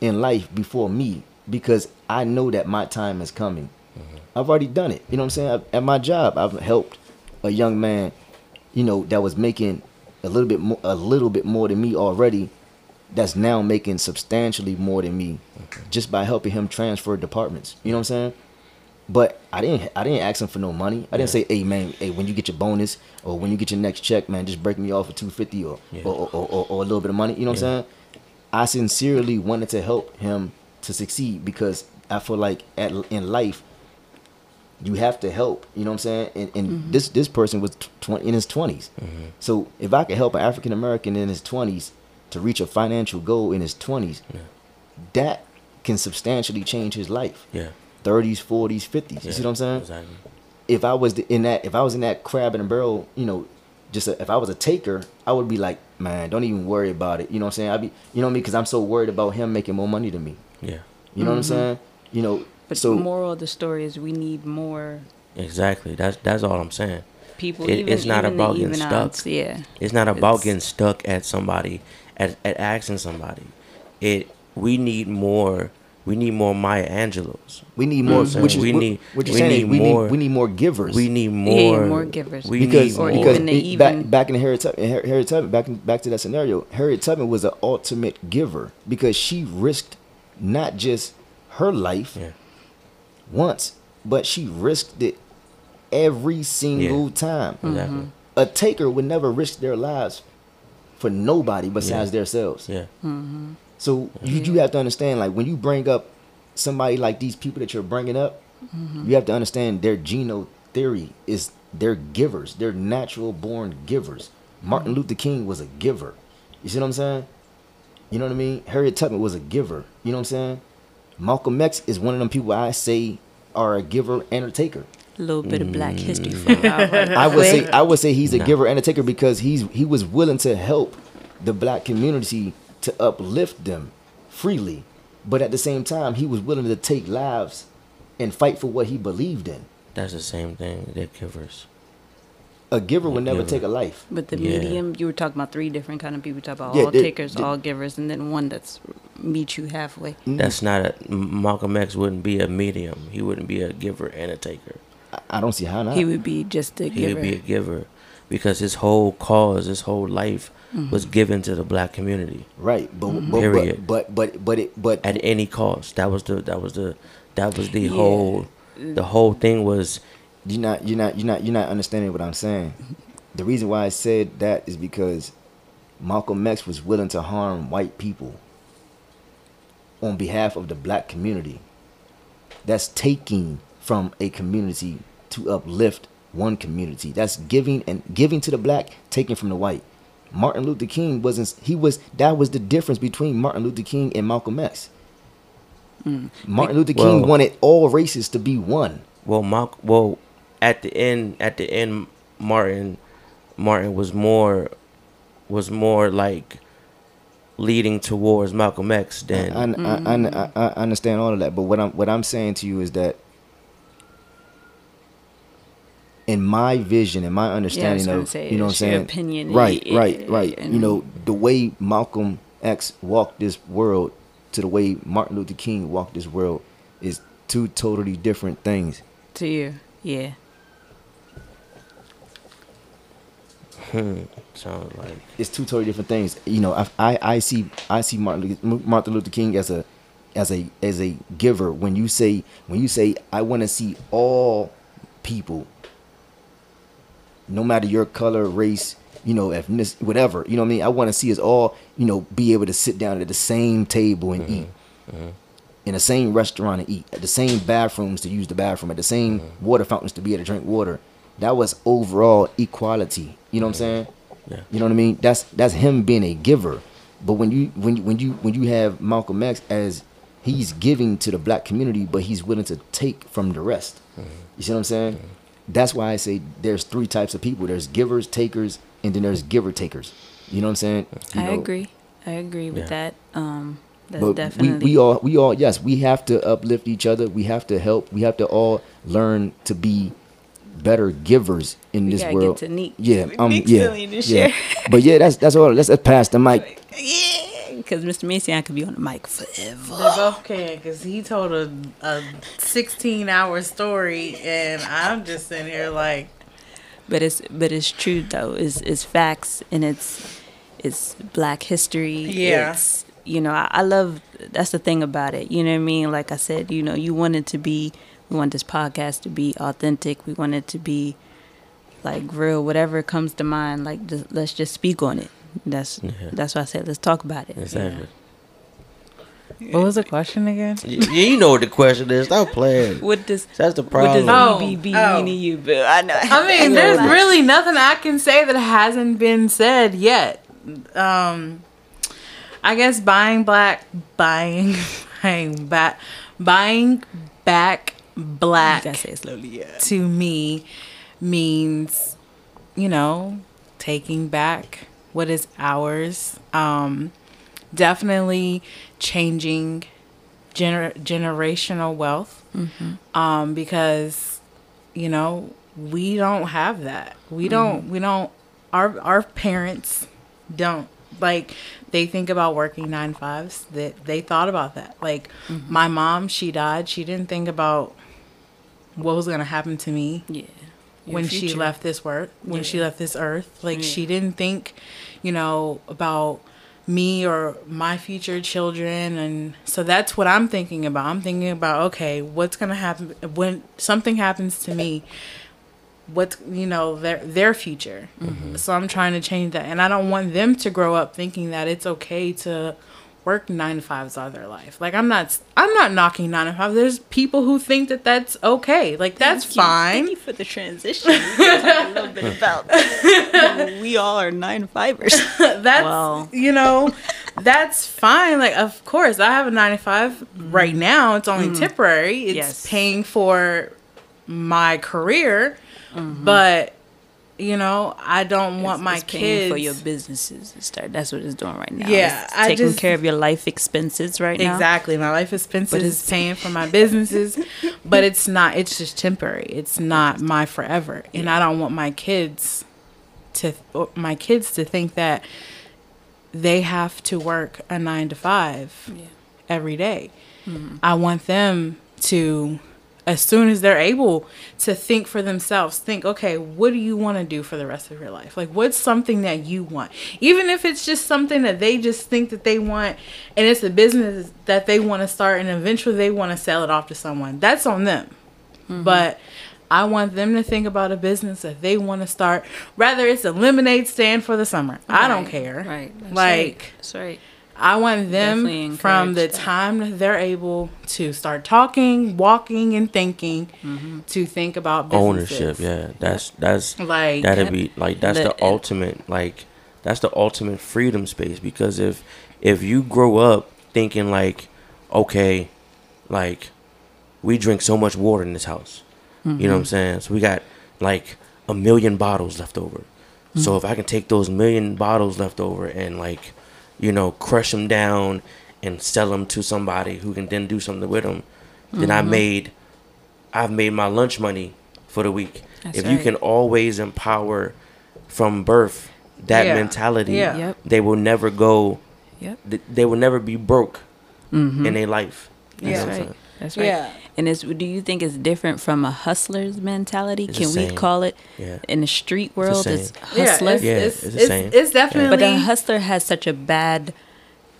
in life before me because I know that my time is coming. Mm-hmm. I've already done it. You know what I'm saying? I've- At my job, I've helped a young man, you know, that was making a little bit more, a little bit more than me already. That's now making substantially more than me, just by helping him transfer departments. You know what I'm saying? But I didn't, I didn't ask him for no money. I didn't say, "Hey man, hey, when you get your bonus or when you get your next check, man, just break me off for two fifty or, Yeah. or, or, or or a little bit of money." You know what Yeah. I'm saying? I sincerely wanted to help him to succeed because I feel like at in life you have to help. You know what I'm saying? And, and mm-hmm. this this person was tw- in his 20s. Mm-hmm. So if I could help an African American in his 20s to reach a financial goal in his 20s, that can substantially change his life. Yeah. 30s, 40s, 50s. You yeah, see what I'm saying? Exactly. if I was the, in that, if I was in that crab in a barrel, you know, just a, if I was a taker, I would be like, man, don't even worry about it. You know what I'm saying? I'd be, you know what I mean? Because I'm so worried about him making more money than me. Yeah. You know what I'm mm-hmm. saying? You know, But so the moral of the story is we need more Exactly. That's that's all I'm saying. people. It- even, it's not even about getting stuck. odds, Yeah. It's not about It's- getting stuck at somebody, at, at asking somebody. It we need more. We need more Maya Angelos. we need more. Mm-hmm. saying? Which is We need- what you're we saying is need more- we need more givers. We need Yeah, more. more givers. We because need more. Because even it- back back in Harriet Tubman, Har- Harriet Tubman back in, back to that scenario, Harriet Tubman was an ultimate giver because she risked not just her life yeah. Once, but she risked it every single Yeah. time. Mm-hmm. Exactly. A taker would never risk their lives for nobody besides Yeah. themselves. Yeah. Mm-hmm. So you do have to understand, like when you bring up somebody like these people that you're bringing up, mm-hmm. you have to understand their geno theory is they're givers. They're natural born givers. Martin Luther King was a giver. You see what I'm saying? You know what I mean? Harriet Tubman was a giver. You know what I'm saying? Malcolm X is one of them people I say are a giver and a taker. A little bit of Black history Mm. for y'all. right I would say. I would say he's a Nah. giver and a taker because he's he was willing to help the black community to uplift them freely, but at the same time he was willing to take lives and fight for what he believed in. That's the same thing. They're givers. A giver would never Giver. take a life. But the Yeah. medium, you were talking about three different kind of people. You talk about Yeah, all they- takers, they- all givers, and then one that's meet you halfway. Mm-hmm. That's not a Malcolm X wouldn't be a medium. He wouldn't be a giver and a taker. I- I don't see how not. He would be just a He giver. He would be a giver because his whole cause, his whole life mm-hmm. was given to the black community right, but mm-hmm. but, Period. but but but but it but at any cost. That was the that was the that was the Yeah. whole the whole thing was you're not you're not you're not you're not understanding what I'm saying. The reason why I said that is because Malcolm X was willing to harm white people on behalf of the black community. That's taking from a community to uplift one community. That's giving and giving to the black, taking from the white. Martin Luther King wasn't he was that was the difference between Martin Luther King and Malcolm X. Hmm. Martin Luther King Well- wanted all races to be one. well Mal- well at the end at the end Martin Martin was more was more like leading towards Malcolm X than I, I, I, I, mm-hmm. I understand all of that, but what I'm what I'm saying to you is that in my vision, and my understanding gonna of say, you know what I'm saying, opinion, right, right, right. and- You know the way Malcolm X walked this world to the way Martin Luther King walked this world is two totally different things. to you. Yeah. Sounds like It's two totally different things. You know, I I, I see I see Martin Luther- Martin Luther King as a as a as a giver. When you say when you say I want to see all people, no matter your color, race, you know, ethnicity, whatever. You know what I mean? I want to see us all, you know, be able to sit down at the same table and mm-hmm. eat. Mm-hmm. In the same restaurant and eat, at the same bathrooms to use the bathroom, at the same mm-hmm. water fountains to be able to drink water. That was overall equality. You know what I'm saying? Yeah. You know what I mean? That's that's him being a giver. But when you when you when you when you have Malcolm X as he's giving to the black community, but he's willing to take from the rest. You see what I'm saying? That's why I say there's three types of people. There's givers, takers, and then there's giver takers. You know what I'm saying? You I know, agree. I agree with Yeah. that. Um, that's But we, definitely. we all we all yes we have to uplift each other. We have to help. We have to all learn to be better givers in We this gotta world. get to Neek. Yeah, um, Neek's yeah, still need to yeah. share. But yeah, that's that's all. Let's, let's pass the mic. (laughs) yeah, because Mr. Mason I could be on the mic forever. They both can because he told a, a 16 hour story, and I'm just sitting here like, But it's but it's true though. It's it's facts and it's it's Black history. Yeah. It's you know I, I love that's the thing about it. You know what I mean? Like I said, you know you wanted to be we want this podcast to be authentic. We want it to be like real. Whatever comes to mind, like just, let's just speak on it. That's Yeah. that's why I said let's talk about it. you know? exactly. What was the question again? Y- you know what the question is. Stop playing. (laughs) What does That's the what problem. does Oh, BBB oh. mean to you? But I know. I mean, (laughs) there's really nothing I can say that hasn't been said yet. Um, I guess buying black, buying, (laughs) buying back, buying back black gotta say slowly. Yeah. to me means, you know, taking back what is ours. Um, definitely changing gener- generational wealth. Um, because, you know, we don't have that. We don't, we don't, our, our parents don't like they think about working nine fives that they thought about that like my mom she died she didn't think about what was going to happen to me Yeah. Your when she left this work when she left this earth. Like Yeah. she didn't think you know about me or my future children. And so that's what i'm thinking about. I'm thinking about okay what's gonna happen when something happens to me what's you know their their future. Mm-hmm. So i'm trying to change that. And i don't want them to grow up thinking that it's okay to work nine to fives all their life like i'm not i'm not knocking nine to five there's people who think that that's okay like that's Thank you. fine Thank you for the transition. We talk a little bit (laughs) about (laughs) we all are nine fivers. (laughs) that's Wow. you know that's fine like of course i have a 95 right now it's only temporary it's Mm-hmm. Yes. paying for my career Mm-hmm. but you know i don't want my it's kids for your businesses to start. That's what it's doing right now. Yeah, It's I taking just- care of your life expenses right now. Exactly. My life expenses But is it's- paying for my businesses, (laughs) but it's not. It's just temporary. It's not my forever, and I don't want my kids to my kids to think that they have to work a nine to five Yeah. every day. Mm-hmm. I want them to, as soon as they're able, to think for themselves. Think, okay, what do you want to do for the rest of your life? Like, what's something that you want? Even if it's just something that they just think that they want, and it's a business that they want to start, and eventually they want to sell it off to someone. That's on them. Mm-hmm. But I want them to think about a business that they want to start. Rather, it's a lemonade stand for the summer. I don't care. Right. That's like. right. That's right. I want them from the that. time that they're able to start talking, walking, and thinking Mm-hmm. to think about businesses. ownership. Yeah, that's that's Like that'd be like that's Let- the ultimate like that's the ultimate freedom space because if if you grow up thinking like okay like we drink so much water in this house you know what i'm saying so we got like a million bottles left over so if i can take those million bottles left over and like you know crush them down and sell them to somebody who can then do something with them then i mm-hmm. made i've made my lunch money for the week That's if you can always empower from birth that Yeah. mentality Yeah. Yep. they will never go Yep. th- they will never be broke mm-hmm. in their life You Yeah. know what I'm That's right. That's right. Yeah. And it's do you think it's different from a hustler's mentality? It's Can we call it Yeah. in the street world same. it's Yeah, hustler? it's, Yeah, it's, it's the same. it's definitely. but a hustler has such a bad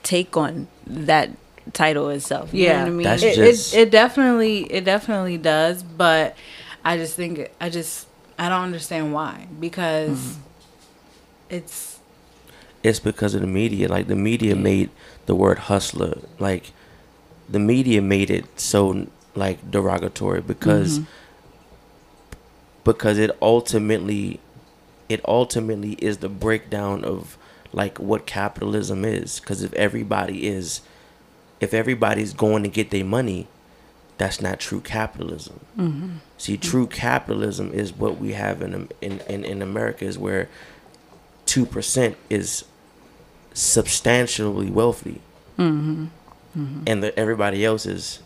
take on that title itself. You yeah, know what I mean? That's it, just- it, it definitely it definitely does, but I just think I just I don't understand why because Mm-hmm. it's it's because of the media. Like the media made the word hustler like the media made it so like derogatory because mm-hmm. because it ultimately it ultimately is the breakdown of like what capitalism is. Because if everybody is if everybody's going to get their money that's not true capitalism. Mm-hmm. See true capitalism is what we have in in in, in america is where 2% is substantially wealthy. Mm-hmm. And the, everybody else is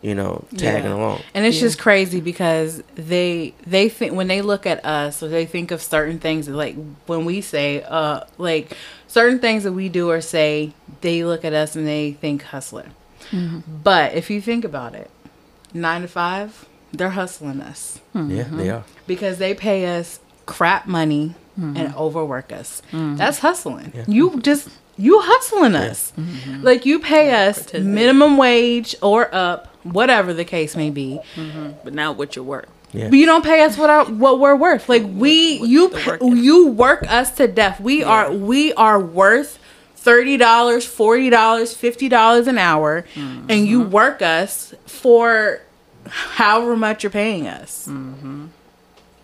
you know tagging Yeah. along And it's Yeah. just crazy because they they think when they look at us or they think of certain things like when we say uh like certain things that we do or say they look at us and they think hustler. But if you think about it, 9 to 5, they're hustling us yeah they are because they pay us crap money and overwork us. That's hustling. You just you hustling us. Like you pay us minimum wage or up, whatever the case may be. Mm-hmm. but now what your work? yeah But you don't pay us what our, what we're worth. Like we what you the work you work us to death. We are we are worth $30, $40, $50 an hour mm-hmm. and you work us for however much you're paying us. Mm-hmm.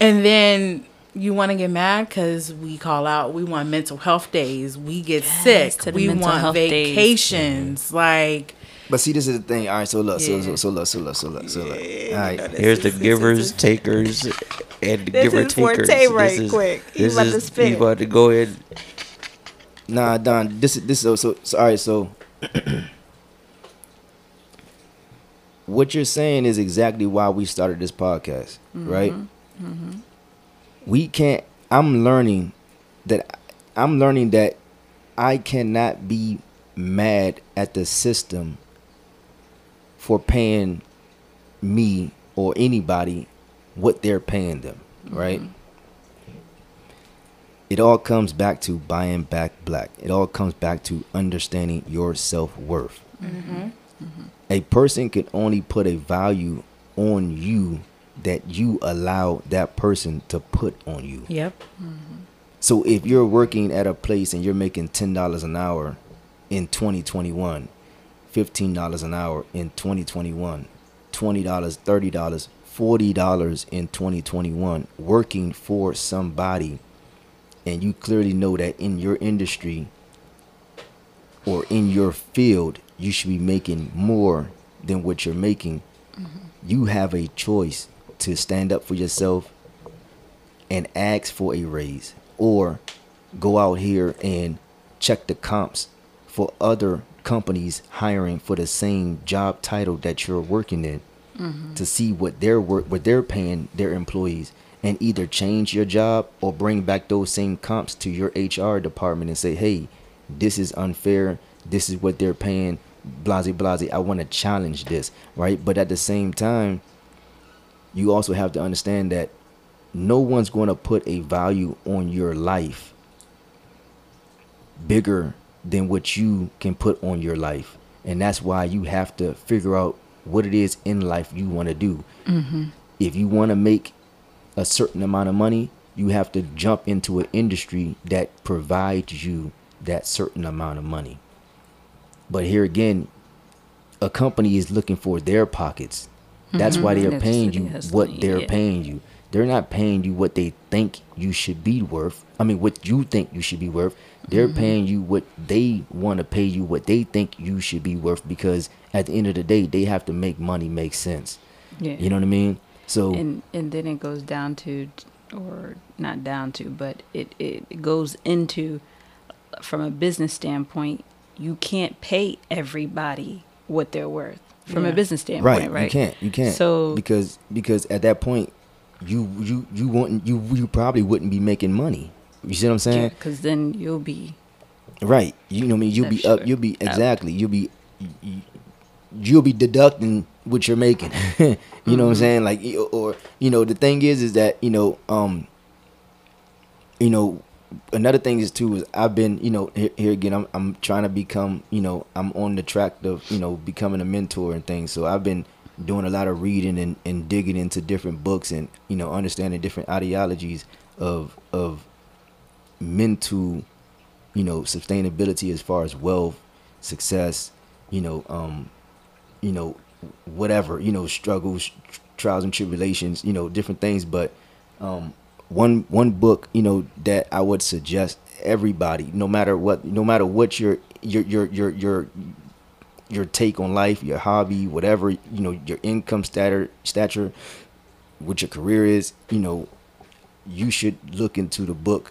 And then you want to get mad because we call out, we want mental health days, we get Yes, sick, we want health days. vacations. Like, But see, this is the thing. All right, so look, so, Yeah. so, so look, so look, so look, so look. All right. Here's the givers, takers, (laughs) and the This giver is forte takers. right this is, quick. He This about to is spit. you about to go ahead. Nah, Don. This is this. So, so, so all right. So, (clears throat) what you're saying is exactly why we started this podcast, mm-hmm. right? Mm-hmm. We can't. I'm learning that. I'm learning that I cannot be mad at the system for paying me or anybody what they're paying them, mm-hmm. right? it all comes back to buying back black. It all comes back to understanding your self worth. Mm-hmm. Mm-hmm. A person can only put a value on you that you allow that person to put on you. yep. So if you're working at a place and you're making ten dollars an hour in 2021, fifteen dollars an hour in 2021, twenty dollars, thirty dollars, forty dollars in 2021, working for somebody, and you clearly know that in your industry or in your field, you should be making more than what you're making. Mm-hmm. You have a choice to stand up for yourself and ask for a raise or go out here and check the comps for other companies hiring for the same job title that you're working in mm-hmm. to see what they're work what they're paying their employees and either change your job or bring back those same comps to your HR department and say, "Hey, this is unfair. This is what they're paying. Blase blase. I want to challenge this." Right? But at the same time, you also have to understand that no one's going to put a value on your life bigger than what you can put on your life. And that's why you have to figure out what it is in life you want to do. If you want to make a certain amount of money, you have to jump into an industry that provides you that certain amount of money. But here again, a company is looking for their pockets. That's why they're paying you what they're yeah. paying you. They're not paying you what they think you should be worth. I mean, what you think you should be worth. They're Mm-hmm. paying you what they want to pay you, what they think you should be worth, because at the end of the day, they have to make money make sense. Yeah. You know what I mean? So and and then it goes down to or not down to but it it goes into from a business standpoint you can't pay everybody what they're worth from Yeah. a business standpoint right, right, you can't, you can't. So- because because at that point, you you you wouldn't you you probably wouldn't be making money. You see what I'm saying? because then you'll be Right. You know what I mean? You'll be up. You'll be Up. exactly. You'll be you- you'll be deducting what you're making. (laughs) you know what I'm saying? Like or you know the thing is is that you know um you know another thing is too is I've been you know here, here again I'm I'm trying to become you know I'm on the track of you know becoming a mentor and things. So I've been doing a lot of reading and, and digging into different books and you know understanding different ideologies of of mental you know sustainability as far as wealth success you know um you know whatever you know struggles trials and tribulations you know different things. But um one one book you know that i would suggest everybody no matter what no matter what your your your your your your take on life your hobby whatever you know your income stature stature what your career is you know you should look into the book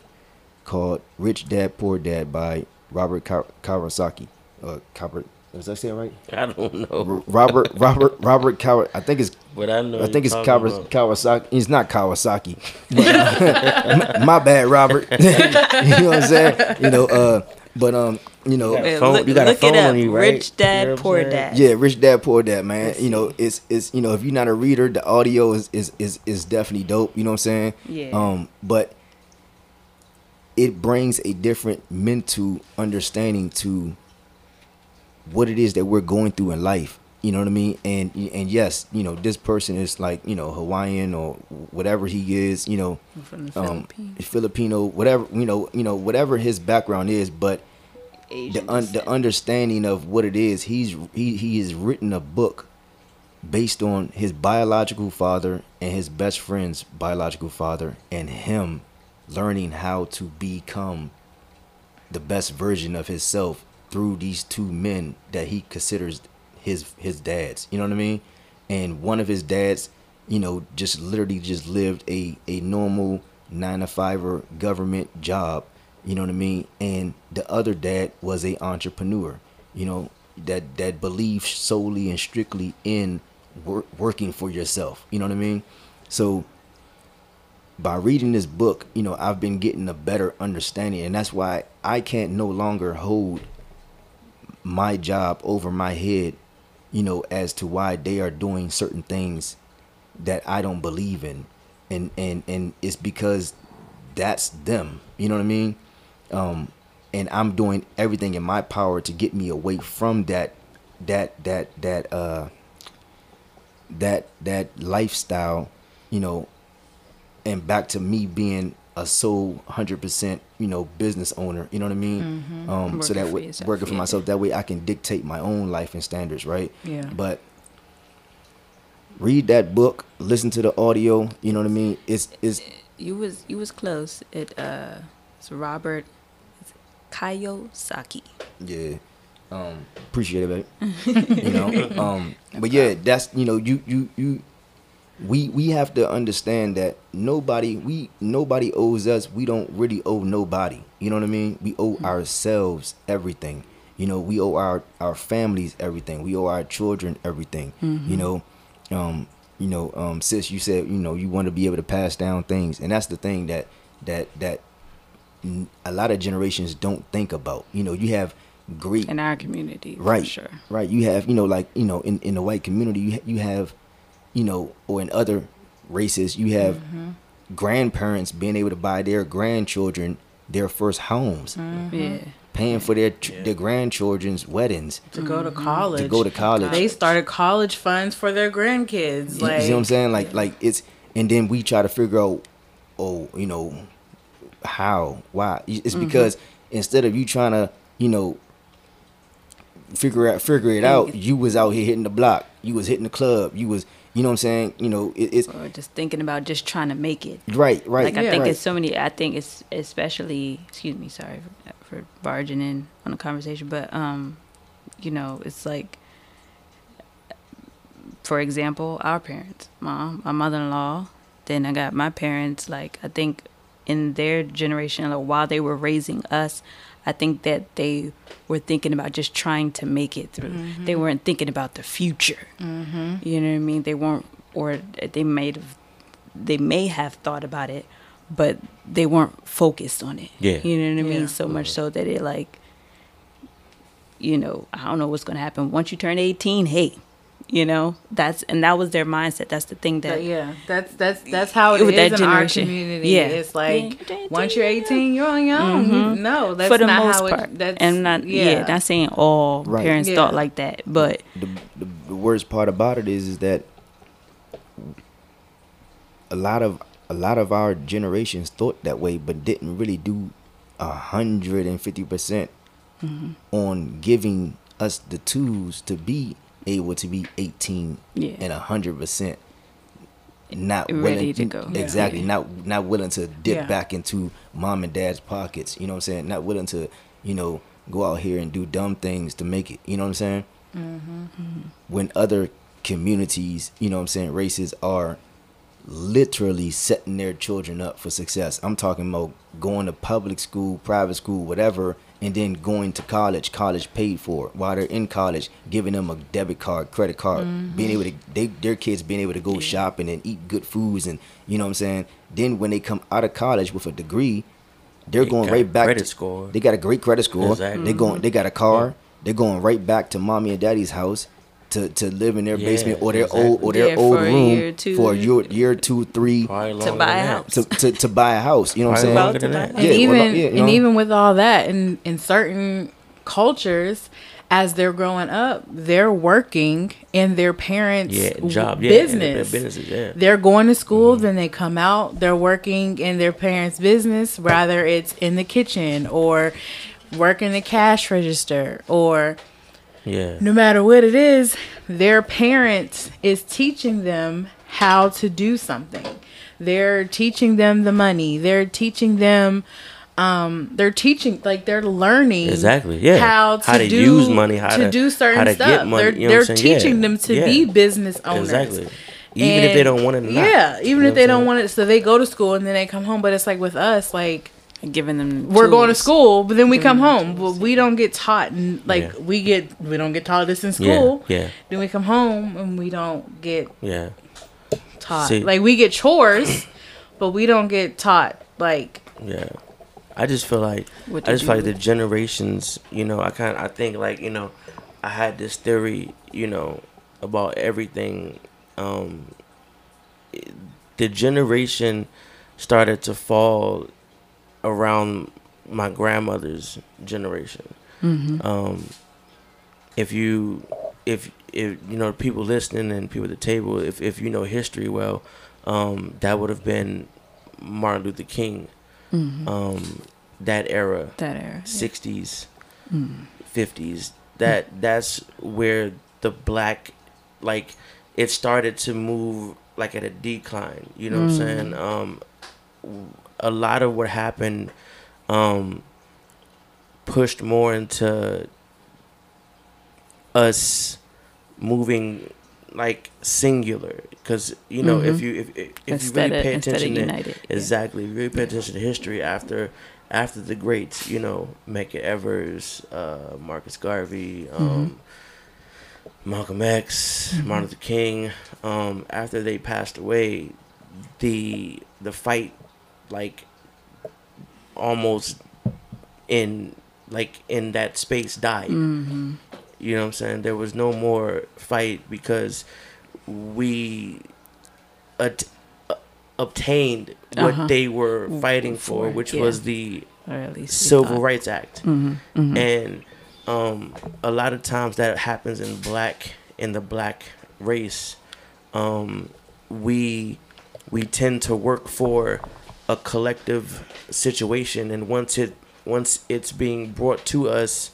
called Rich Dad Poor Dad by Robert Ka- Kawasaki. Uh, Robert, was I saying right? I don't know, R- Robert, Robert, Robert Kawa. I think it's, but I know. I think it's talking Kawas- Kawasaki. It's not Kawasaki. But, (laughs) my bad, Robert. (laughs) you know what I'm saying? You know, uh, but um, you know, Yeah. Yeah, phone- look, you got a phone on you, right? rich dad You know poor dad yeah, Rich Dad Poor Dad, man. You know, it's it's you know, if you're not a reader, the audio is is is is definitely dope. You know what I'm saying? Yeah. Um, but it brings a different mental understanding to what it is that we're going through in life. You know what I mean? And and yes, you know, this person is like you know Hawaiian or whatever he is. You know, from the um, Filipino, whatever you know, you know, whatever his background is, but Asian the un, the understanding of what it is. He's he he has written a book based on his biological father and his best friend's biological father and him learning how to become the best version of himself through these two men that he considers his his dads. You know what I mean? And one of his dads, you know, just literally just lived a a normal nine to five or government job. You know what I mean? And the other dad was a entrepreneur. You know that that believed solely and strictly in wor- working for yourself. You know what I mean? So by reading this book, you know, I've been getting a better understanding, and that's why I can't no longer hold my job over my head, you know, as to why they are doing certain things that I don't believe in, and and and it's because that's them. You know what I mean? Um, and I'm doing everything in my power to get me away from that, that that that uh, that that lifestyle, you know, and back to me being a sole hundred percent, you know, business owner. You know what I mean? Um, so that way, yourself, working for yeah. myself. That way, I can dictate my own life and standards, right? Yeah. But read that book, listen to the audio. You know what I mean? It's it's you was you was close. It uh, it's Robert it's Kiyosaki. Yeah. Um, appreciate it, baby. (laughs) you know. Um, but yeah, that's you know, you you you we we have to understand that nobody we nobody owes us. We don't really owe nobody. You know what I mean? We owe ourselves everything. You know, we owe our our families everything. We owe our children everything. You know, um, you know, um, sis, you said you know you want to be able to pass down things, and that's the thing that that that a lot of generations don't think about. You know, you have great in our community, right For sure. right you have you know like you know in in the white community you you have you know or in other races you have Mm-hmm. grandparents being able to buy their grandchildren their first homes Mm-hmm. Yeah. paying for their ch- their grandchildren's weddings to go Mm-hmm. to college. to go to college They started college funds for their grandkids. you, Like, see what I'm saying like like it's and then we try to figure out oh you know how why it's Mm-hmm. because instead of you trying to you know figure out figure it out you was out here hitting the block you was hitting the club you was you know what i'm saying you know it, it's Or just thinking about just trying to make it. right right Like I think right. it's so many. I think it's especially. Excuse me. Sorry for, for barging in on the conversation, but um, you know, it's like, for example, our parents, mom, my mother-in-law. Then I got my parents. Like I think in their generation, like, while they were raising us, I think that they were thinking about just trying to make it through. They weren't thinking about the future. Mm-hmm. You know what I mean? They weren't, or they may have they may have thought about it, but they weren't focused on it. Yeah. You know what I Yeah. mean? So much so that it like, you know, I don't know what's gonna happen once you turn eighteen. Hey, you know, that's and that was their mindset. That's the thing that But yeah, that's that's that's how it With is that in our community. Yeah. It's like Yeah. once you're 18, you're on your own. Mm-hmm. You- No, that's for the not most how part. it. That's and not yeah. not saying all Right. parents Yeah. thought like that, but the, the, the worst part about it is is that a lot of a lot of our generations thought that way but didn't really do a hundred and fifty percent mm-hmm. on giving us the tools to be able to be 18 Yeah. and a hundred percent not Ready willing to go. exactly Yeah. not not willing to dip Yeah. back into mom and dad's pockets you know what i'm saying not willing to you know go out here and do dumb things to make it you know what i'm saying mm-hmm. when other communities, you know what I'm saying, races are literally setting their children up for success. I'm talking about going to public school, private school, whatever, and then going to college, college paid for. While they're in college, giving them a debit card, credit card, mm-hmm. being able to they their kids being able to go shopping and eat good foods and you know what I'm saying? Then when they come out of college with a degree, they're They going right back credit to score. They got a great credit score. Exactly. They going they got a car. They're going right back to mommy and daddy's house to, to live in their Yeah, basement or their exactly. old or their Yeah, old for room year, two. for a year, year two three to buy a house. to, to, to buy a house. You know what I'm saying? longer than About to that. buy- and Yeah, even well, yeah, you and even with all that in in certain cultures as they're growing up they're working in their parents Yeah, w- job, yeah, business their businesses, yeah. they're going to school mm-hmm. then they come out they're working in their parents business rather it's in the kitchen or working the cash register or Yeah. no matter what it is, their parent is teaching them how to do something. They're teaching them the money. They're teaching them um they're teaching like they're learning Exactly, yeah. how to, How to do, use money, how to, to- do certain to stuff. money, they're you know they're teaching Yeah, them to yeah. be business owners. Exactly. Even if they don't want it. Yeah, even if they don't want it, so they go to school and then they come home. But it's like with us, like Giving them. we're going to school, but then we come Giving them home. Well, we don't get taught, and like Yeah. we get, we don't get taught this in school. yeah. Then we come home and we don't get Yeah. taught. See- like we get chores, (coughs) but we don't get taught. Like Yeah. I just feel like What I just feel like the generations, you know, I kind of I think like, you know, I had this theory, you know, about everything um the generation started to fall around my grandmother's generation. Um if you if if you know people listening and people at the table if if you know history well um that would have been Martin Luther King. Um that era. That era. 60s 50s that that's where the black like it started to move like at a decline. You know what i'm saying? Um a lot of what happened um pushed more into us moving like singular. Because you know if you if, if, if you really pay attention to united, yeah. exactly. If you really pay attention to history after after the greats you know Medgar Evers uh Marcus Garvey um Malcolm X Martin Luther King um after they passed away the the fight like almost in like in that space died Mm-hmm. you know what I'm saying? There was no more fight because we at- uh, obtained what Uh-huh. they were fighting for, which yeah. was the Civil thought. Rights Act. Mhm, And um, a lot of times that happens in black in the black race. Um, we we tend to work for a collective situation, and once it once it's being brought to us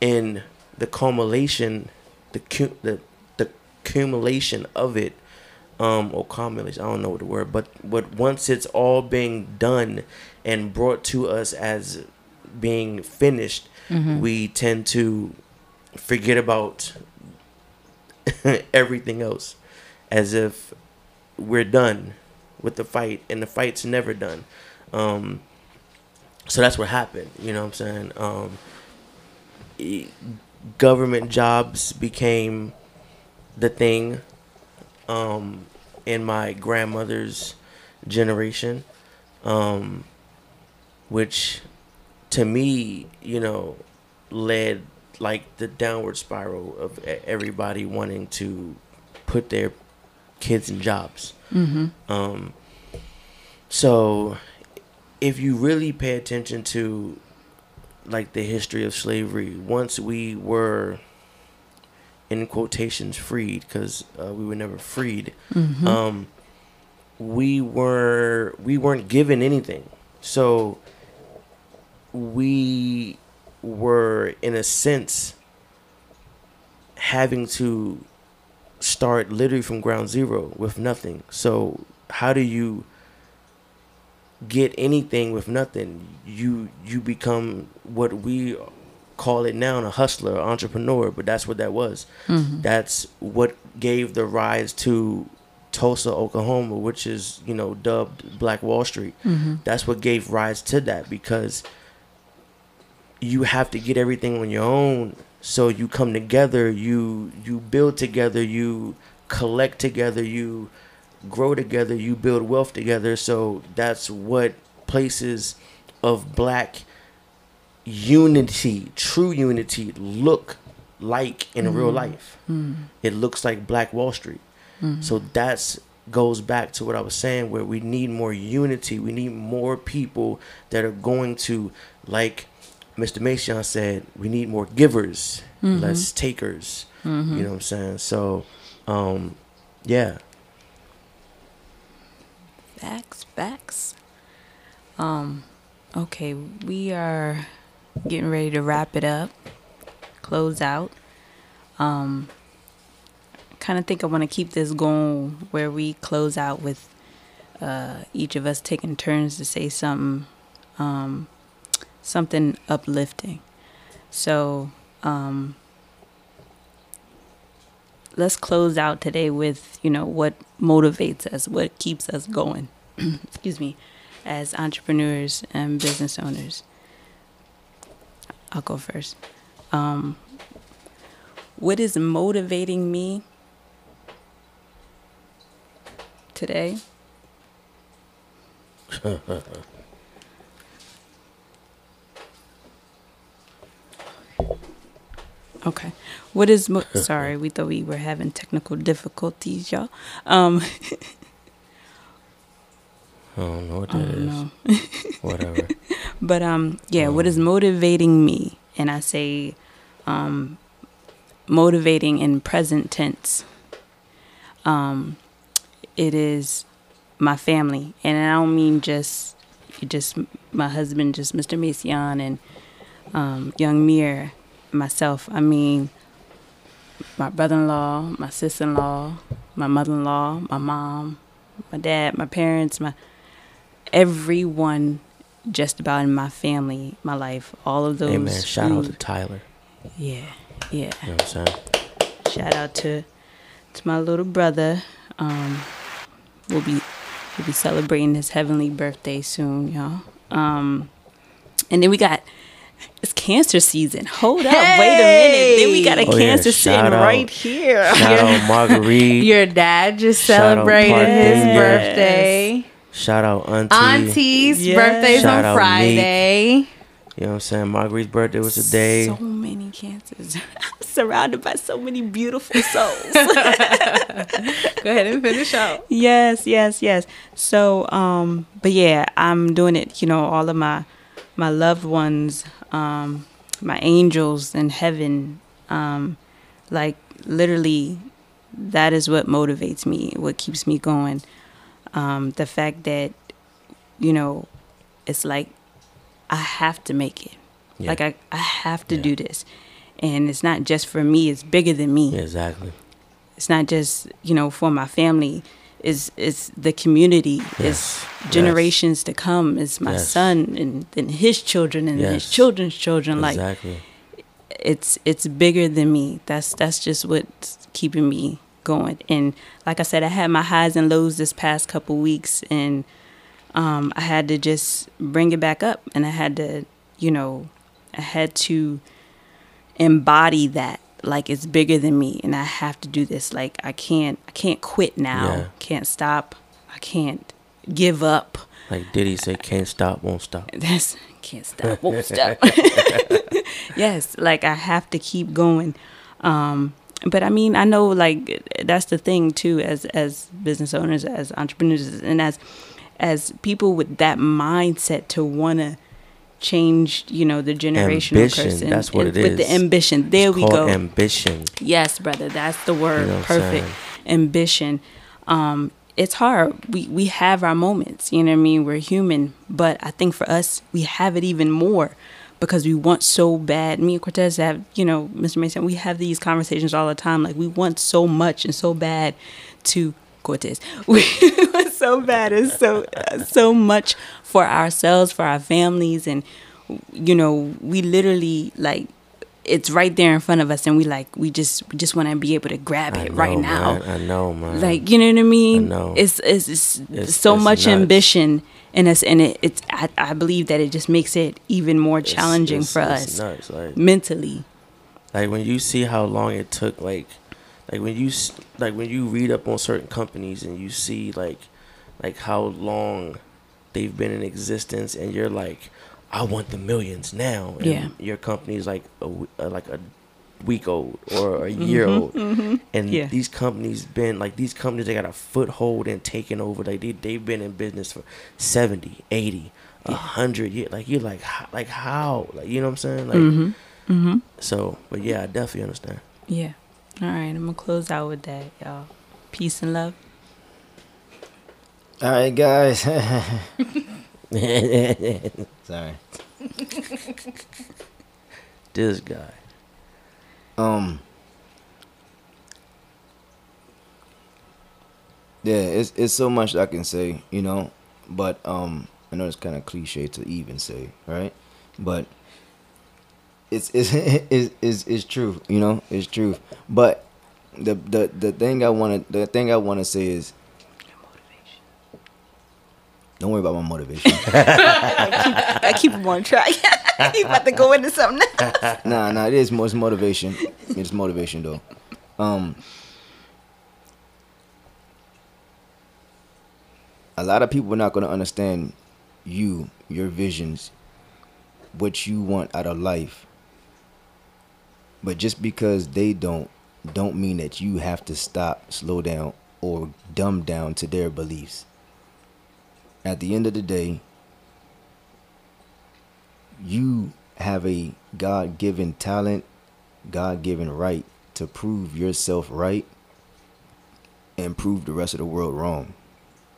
in the culmination, the cu- the the accumulation of it, um, or culmination. I don't know what the word, but but once it's all being done and brought to us as being finished, we tend to forget about (laughs) everything else, as if we're done with the fight, and the fight's never done. Um, so that's what happened. You know what I'm saying? Um, government jobs became the thing um, in my grandmother's generation, um, which to me, you know, led like the downward spiral of everybody wanting to put their kids in jobs. Um, so if you really pay attention to like the history of slavery, once we were in quotations freed, because uh, we were never freed, um, we were we weren't given anything. So we were in a sense having to start literally from ground zero with nothing. So how do you get anything with nothing? You you become what we call it now a hustler, entrepreneur, but that's what that was. Mm-hmm. That's what gave the rise to Tulsa, Oklahoma, which is, you know, dubbed Black Wall Street. Mm-hmm. That's what gave rise to that because you have to get everything on your own so you come together you you build together you collect together you grow together you build wealth together. So that's what places of black unity true unity look like in real mm-hmm. life. Mm-hmm. It looks like black wall street. Mm-hmm. So that's goes back to what i was saying where we need more unity. We need more people that are going to like Mr. Mason said we need more givers, less takers. You know what I'm saying? So, um, yeah, Facts, facts. Um, Okay, we are getting ready to wrap it up, close out. Um, kind of think I want to keep this going where we close out with uh, each of us taking turns to say something, um, something uplifting. So um, let's close out today with you know what motivates us, what keeps us going. (clears throat) Excuse me, as entrepreneurs and business owners. I'll go first. Um, what is motivating me today? (laughs) okay. What is mo- (laughs) sorry, we thought we were having technical difficulties, y'all. Um (laughs) I don't know what I don't is. know. (laughs) Whatever. But um, yeah, what is motivating me? And I say, um, motivating in present tense. Um, it is my family, and I don't mean just just my husband, just Mr. Mason and um, young Mir, myself. I mean my brother-in-law, my sister-in-law, my mother-in-law, my mom, my dad, my parents, my everyone just about in my family, my life, all of those. Amen. Shout out to Tyler. Yeah, yeah. You know what I'm saying? Shout out to to my little brother. Um, we'll be we'll be celebrating his heavenly birthday soon, y'all. Um, and then we got cancer season. Hold up, wait a minute. Then we got a Oh, cancer shout sitting out. right here. Shout out (laughs) Marguerite. Your dad just Shout celebrated his birthday. Shout out Auntie. Auntie's Yes. birthday's Shout on Friday. You know what I'm saying? Marguerite's birthday was today. So many cancers. (laughs) Surrounded by so many beautiful (laughs) souls. Go ahead and finish out. yes, yes, yes. So, um, but yeah, I'm doing it. You know, all of my my loved ones, um, my angels in heaven, um, like literally, that is what motivates me. What keeps me going. Um, the fact that, you know, it's like I have to make it. Yeah. Like I, I have to Yeah. do this, and it's not just for me. It's bigger than me exactly. it's not just you know for my family is it's the community Yes. it's generations to come is my Yes. son and then his children and his children's children like exactly. it's it's bigger than me that's that's just what's keeping me going and like i said i had my highs and lows this past couple weeks and um i had to just bring it back up and i had to you know i had to embody that like it's bigger than me and i have to do this. Like i can't i can't quit now. Yeah. can't stop. I can't give up. Like Diddy said, can't stop, won't stop. (laughs) that's can't stop won't (laughs) stop. (laughs) Yes like i have to keep going. Um but i mean i know like that's the thing too as as business owners as entrepreneurs and as as people with that mindset to want to change you know the generational Ambition, person that's what and it with the ambition there It's we go Ambition. Yes, brother, that's the word. You know Perfect. Ambition. Um, it's hard. We we have our moments. You know what I mean? We're human, but I think for us, we have it even more because we want so bad. Me and Cortez have, you know, Mr. Mason, we have these conversations all the time. Like we want so much and so bad to Cortez. (laughs) We want so bad and so so much for ourselves, for our families, and you know, we literally like it's right there in front of us and we like we just we just want to be able to grab it know, right now man. I know, man. like you know what i mean I know. it's it's, it's, It's- so it's much nuts. ambition in us and it, it's I, I believe that it just makes it even more challenging for it's us Nuts. Like, mentally like when you see how long it took like like when you like when you read up on certain companies and you see like like how long they've been in existence and you're like i want the millions now and Yeah. your company's like a, w- uh, like a week old or a year old and Mm-hmm. Yeah. these companies been like these companies they got a foothold and taken over like they, they've been in business for 70 80 a 100 years like you're like how, like how like you know what i'm saying like mm-hmm. so, but yeah, I definitely understand. yeah all right i'm gonna close out with that y'all peace and love All right, guys. (laughs) Sorry. this guy. Um. Yeah, it's it's so much I can say, you know, but um, I know it's kind of cliche to even say, right? But it's it's (laughs) it's it's, it's true, you know, it's true. But the the the thing I want to the thing I want to say is. Don't worry about my motivation. (laughs) I keep him on track. (laughs) He's about to go into something. else. nah, nah, it is more it's motivation. It's motivation though. Um a lot of people are not gonna understand you, your visions, what you want out of life. But just because they don't don't mean that you have to stop, slow down, or dumb down to their beliefs. At the end of the day, you have a God given talent, God given right to prove yourself right and prove the rest of the world wrong.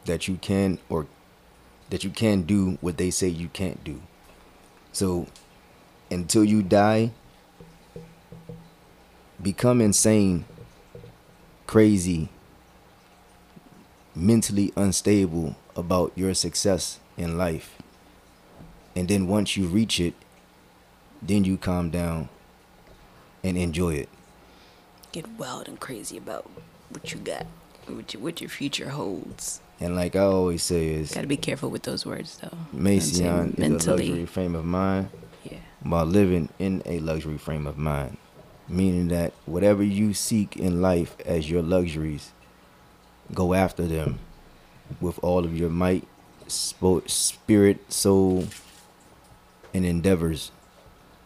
That you can or that you can do what they say you can't do. So until you die, become insane, crazy, mentally unstable about your success in life. And then once you reach it, then you calm down and enjoy it. Get wild and crazy about what you got, what, you, what your future holds. And like I always say is Got to be careful with those words, though. Mason is a mentally. luxury frame of mind Yeah. while living in a luxury frame of mind. Meaning that whatever you seek in life as your luxuries, go after them with all of your might, spirit, soul, and endeavors,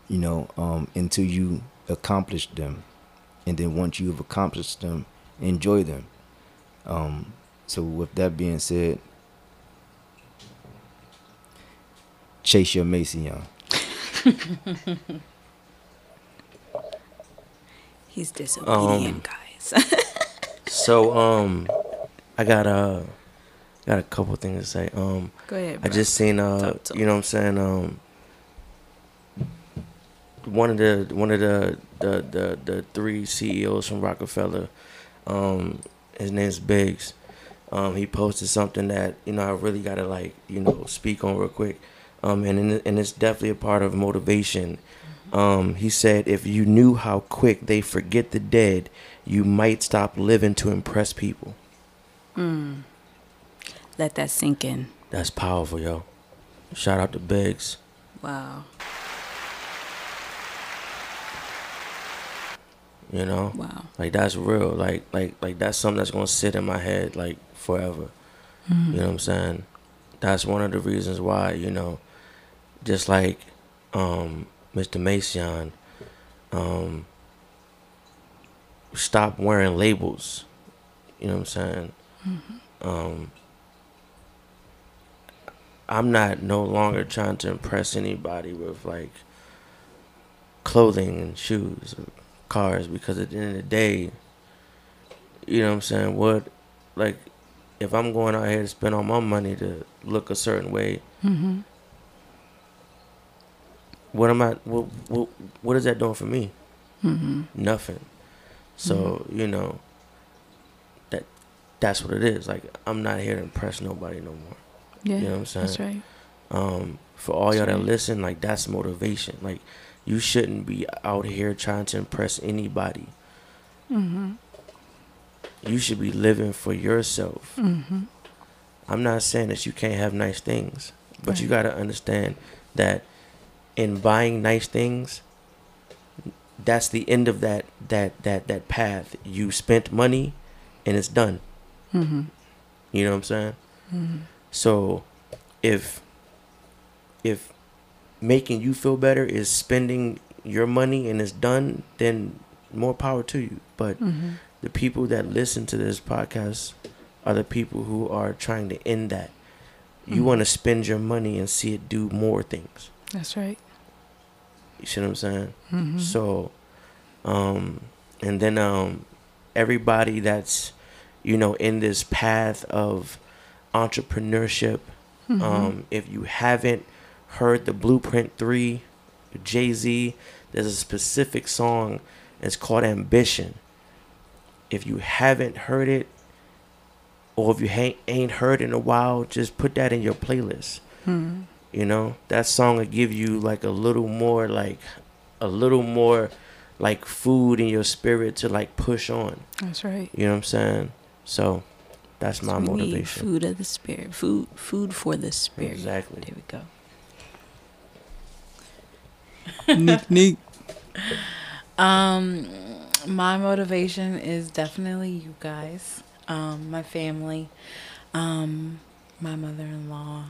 you know, um, until you accomplish them. And then once you've accomplished them, enjoy them. Um, so, with that being said, chase your Mason. (laughs) He's disobedient, guys. (laughs) So um, I got uh, got a couple things to say. Um, Go ahead. I just seen uh, Talk to you know what I'm saying um. One of the one of the the the, the three CEOs from Roc-A-Fella, um, his name's Biggs. Um, he posted something that you know I really gotta like you know speak on real quick, um, and in, and it's definitely a part of motivation. Um, he said, if you knew how quick they forget the dead, you might stop living to impress people. Let that sink in. That's powerful, yo. Shout out to Biggs. Wow. You know, Wow. like that's real. Like like like that's something that's gonna sit in my head like forever. You know what I'm saying? That's one of the reasons why you know, just like um, Mr. Mason, um, stop wearing labels. You know what I'm saying? Um, I'm not no longer trying to impress anybody with like clothing and shoes or cars because at the end of the day, you know what I'm saying? What, like, if I'm going out here to spend all my money to look a certain way, Mm-hmm. What am I? What what, what is that doing for me? Mm-hmm. Nothing. So you know. That that's what it is. Like I'm not here to impress nobody no more. Yeah. You know what I'm saying? That's right. um, for all y'all that right. listen, like that's motivation. Like you shouldn't be out here trying to impress anybody. Mm-hmm. You should be living for yourself. Mm-hmm. I'm not saying that you can't have nice things, but you got to understand that in buying nice things, that's the end of that that that that path. You spent money, and it's done. Mm-hmm. You know what I'm saying? Mm-hmm. So, if if making you feel better is spending your money and it's done, then more power to you. But Mm-hmm. the people that listen to this podcast are the people who are trying to end that. You Mhm. want to spend your money and see it do more things. That's right. You see what I'm saying? Mm-hmm. So, um, and then um, everybody that's, you know, in this path of entrepreneurship, Um, if you haven't heard the Blueprint Three, Jay Z, there's a specific song. It's called Ambition. If you haven't heard it, or if you ain't ain't heard in a while, just put that in your playlist. You know, that song will give you like a little more, like a little more, like food in your spirit to like push on. That's right. You know what I'm saying? So, that's my We need motivation. food of the spirit. Food, food for the spirit. Exactly. There we go. (laughs) neat, neat. Um, my motivation is definitely you guys, um, my family, um, my mother-in-law,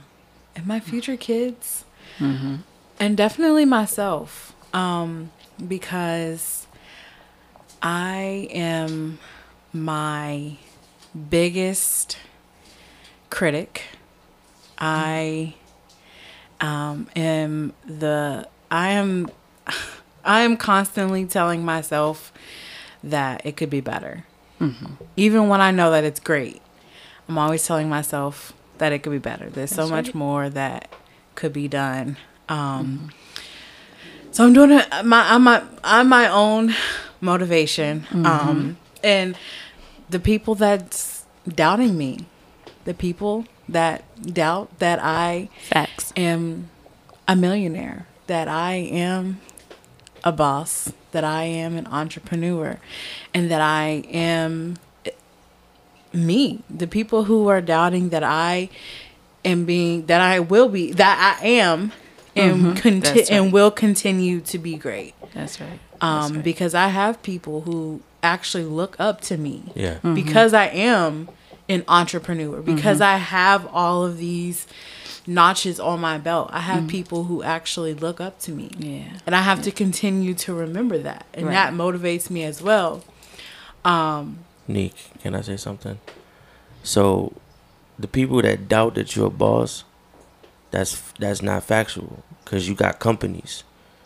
and my future kids, and definitely myself, um, because I am my biggest critic. I um, am the I am (laughs) I am constantly telling myself that it could be better. Even when I know that it's great, I'm always telling myself that it could be better. There's so much right. more that could be done. Um, So I'm doing it. My I'm my I'm my own motivation. Um, and the people that's doubting me, the people that doubt that I Facts. am a millionaire, that I am a boss, that I am an entrepreneur, and that I am me. The people who are doubting that I am being, that I will be, that I am, and mm-hmm. conti- That's and will continue to be great. That's right. Um, because I have people who actually look up to me Yeah. Mm-hmm. because I am an entrepreneur, mm-hmm. because I have all of these notches on my belt. I have people who actually look up to me. Yeah. And I have to continue to remember that. And Right. that motivates me as well. Um, Can I say something? So, the people that doubt that you're a boss, that's that's not factual because you got companies.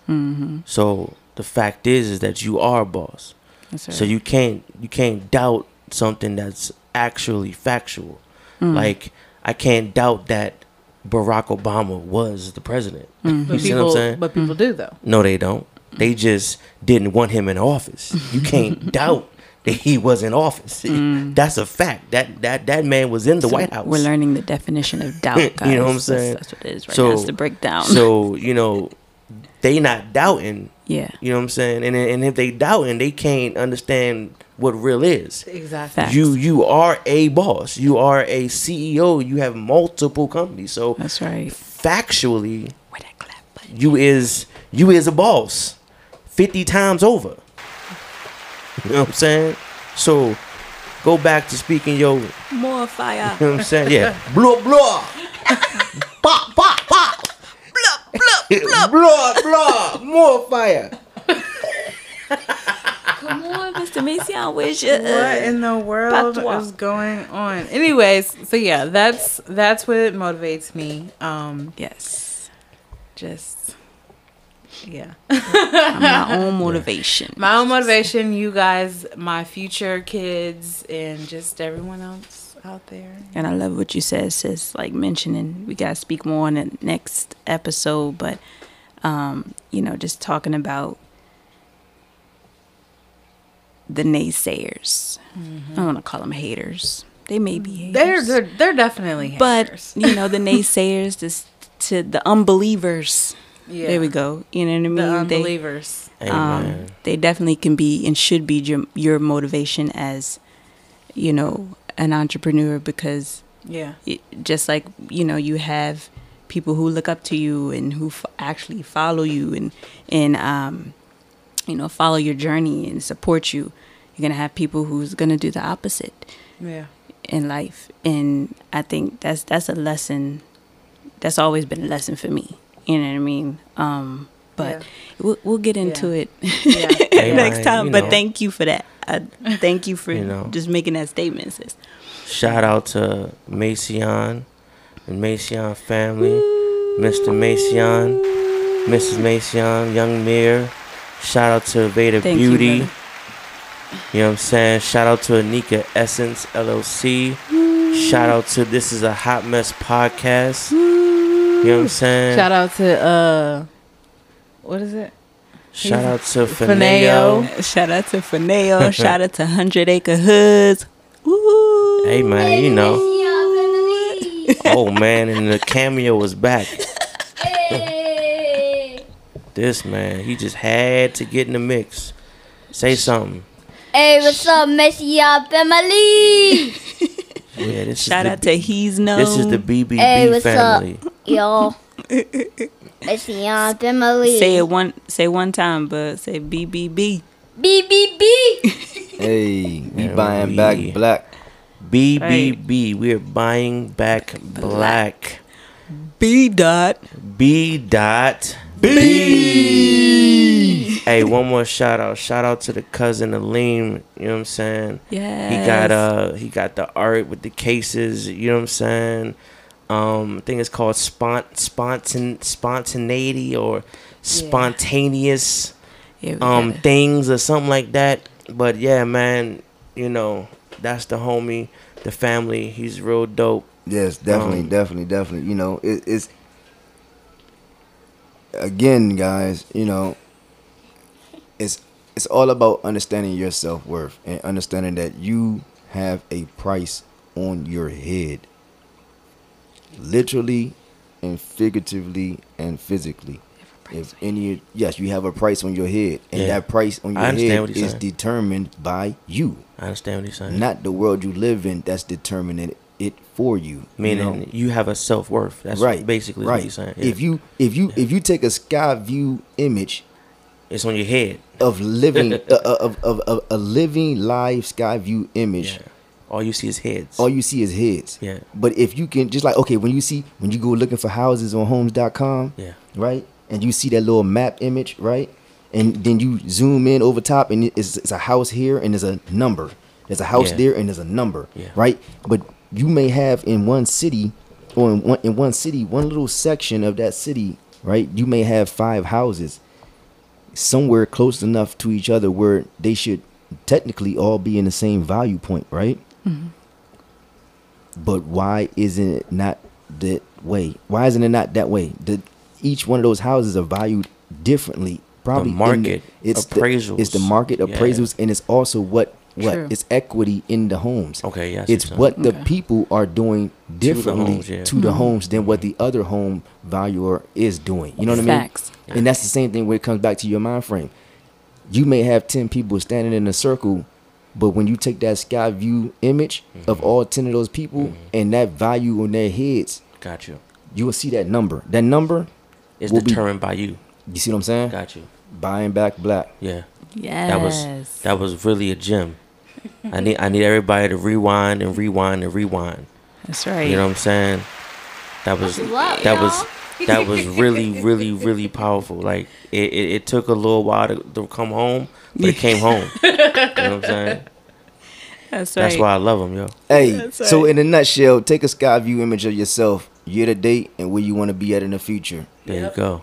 Mm-hmm. So the fact is, is that you are a boss. Right. So you can't you can't doubt something that's actually factual. Mm. Like I can't doubt that Barack Obama was the president. Mm-hmm. You see what I'm saying? but people do though. No, they don't. They just didn't want him in office. You can't (laughs) doubt that he was in office. (laughs) That's a fact. That that that man was in the Mm. So White House. We're learning the definition of doubt, (laughs) You guys. know what I'm That's- saying? That's, what it is right So- now. It's the breakdown. So you know, they not doubting. yeah. You know what I'm saying? And and if they doubting, they can't understand what real is. Exactly. Facts. You you are a boss. You are a CEO. You have multiple companies. So That's right. factually, clap you is you is a boss 50 times over you know what i'm saying so go back to speaking your More fire. You know what i'm saying yeah blah blah (laughs) pop pop pop blah blah blah blah more fire Come on, Mr. Macy, Mason. Where's your what in the world Patois. is going on? Anyways, so yeah, that's that's what motivates me. Um, Yes. just yeah. (laughs) My own motivation. my own motivation, you guys, my future kids, and just everyone else out there. And I love what you said, sis. Like mentioning, we gotta speak more on the next episode, but um, you know, just talking about the naysayers. I don't want to call them haters. They may be haters, They're they're, they're definitely haters. but you know, the naysayers, (laughs) this to the unbelievers. Yeah. There we go. You know what I mean? The They- unbelievers. Amen. um, they definitely can be and should be your, your motivation as you know an entrepreneur because yeah. it, just like you know you have people who look up to you and who f- actually follow you and and um, you know follow your journey and support you you're gonna have people who's gonna do the opposite Yeah. in life and i think that's that's a lesson that's always been a lesson for me you know what i mean um but Yeah. we'll, we'll get into (laughs) Yeah. it (laughs) Yeah. Hey, next time you but know. thank you for that I, thank you for You know. just making that statement sis shout out to Mason and Mason family mr Mason mrs Mason young mayor shout out to veda Thank beauty brother. You know what I'm saying? Shout out to Anika Essence LLC. Shout out to this is a hot mess podcast. You know what I'm saying? Shout out to uh, what is it? Shout out to Fineo. Fineo. Shout out to Fineo. Shout out to Hundred Acre Hoods. Woo. Hey man, you know. Oh man, and the cameo was back. Hey. this man, he just had to get in the mix. Say something. Hey, what's up, Messi up family? Yeah, this Shout is out the, to He's Known. This is the BBB Hey, what's up? Family. Yo. Messi up family. Say it one. Say one time, but say BBB. BBB. (laughs) Hey, we Yeah, buying we- back black. BBB. We're buying back black. B dot. B dot B. Hey, one more shout out. Shout out to the cousin Aleem. You know what I'm saying? Yeah. He got uh he got the art with the cases, you know what I'm saying? Um I think it's called spont spontan spontaneity or spontaneous Yeah, we um things or something like that. But yeah, man, you know, that's the homie, the family. He's real dope. Yes, definitely, Um, definitely, definitely. You know, it, it's again, guys. You know, it's it's all about understanding your self worth and understanding that you have a price on your head, literally, and figuratively and physically. If any, yes, you have a price on your head, and Yeah. that price on your head is saying. determined by you, I understand what you're saying. not the world you live in. That's determining it for you. you Meaning know? you have a self worth. That's right basically right what he's saying. Yeah. if you if you if you take a sky view image it's on your head. of living (laughs) uh, uh, of, of, of a living live sky view image Yeah. All you see is heads. all you see is heads Yeah. but if you can just like okay when you see when you go looking for houses on homes.com Yeah. right and you see that little map image right and then you zoom in over top and it's, it's a house here and there's a number there's a house Yeah. there and there's a number Yeah. right but you may have in one city or in one, in one city one little section of that city right you may have five houses somewhere close enough to each other where they should technically all be in the same value point right but why isn't it not that way? Why isn't it not that way? The each one of those houses are valued differently. Probably in market it's appraisals. The, it's the market Yeah. appraisals, and it's also what what True. it's equity in the homes. Okay, yeah, it's what what you're the Okay. people are doing differently homes, yeah. to the mm-hmm. homes than what the other home valuer is doing. You know what I Facts. mean? And that's the same thing when it comes back to your mind frame. You may have ten people standing in a circle, but when you take that sky view image of Mm-hmm. all ten of those people and that value on their heads, Got you. you will see that number. That number, is will be- determined by you. you see what I'm saying? Got you. Buying back black. Yeah. Yes. That was that was really a gem. I need I need everybody to rewind and rewind and rewind. That's right. You know what I'm saying? That was What, that was y'all? That was really really really powerful. Like it, it, it took a little while to, to come home, but it came home. you know what I'm (laughs) saying? That's right. That's why I love them, yo. Hey, That's so in a nutshell, take a sky view image of yourself year to date and where you want to be at in the future. There you go.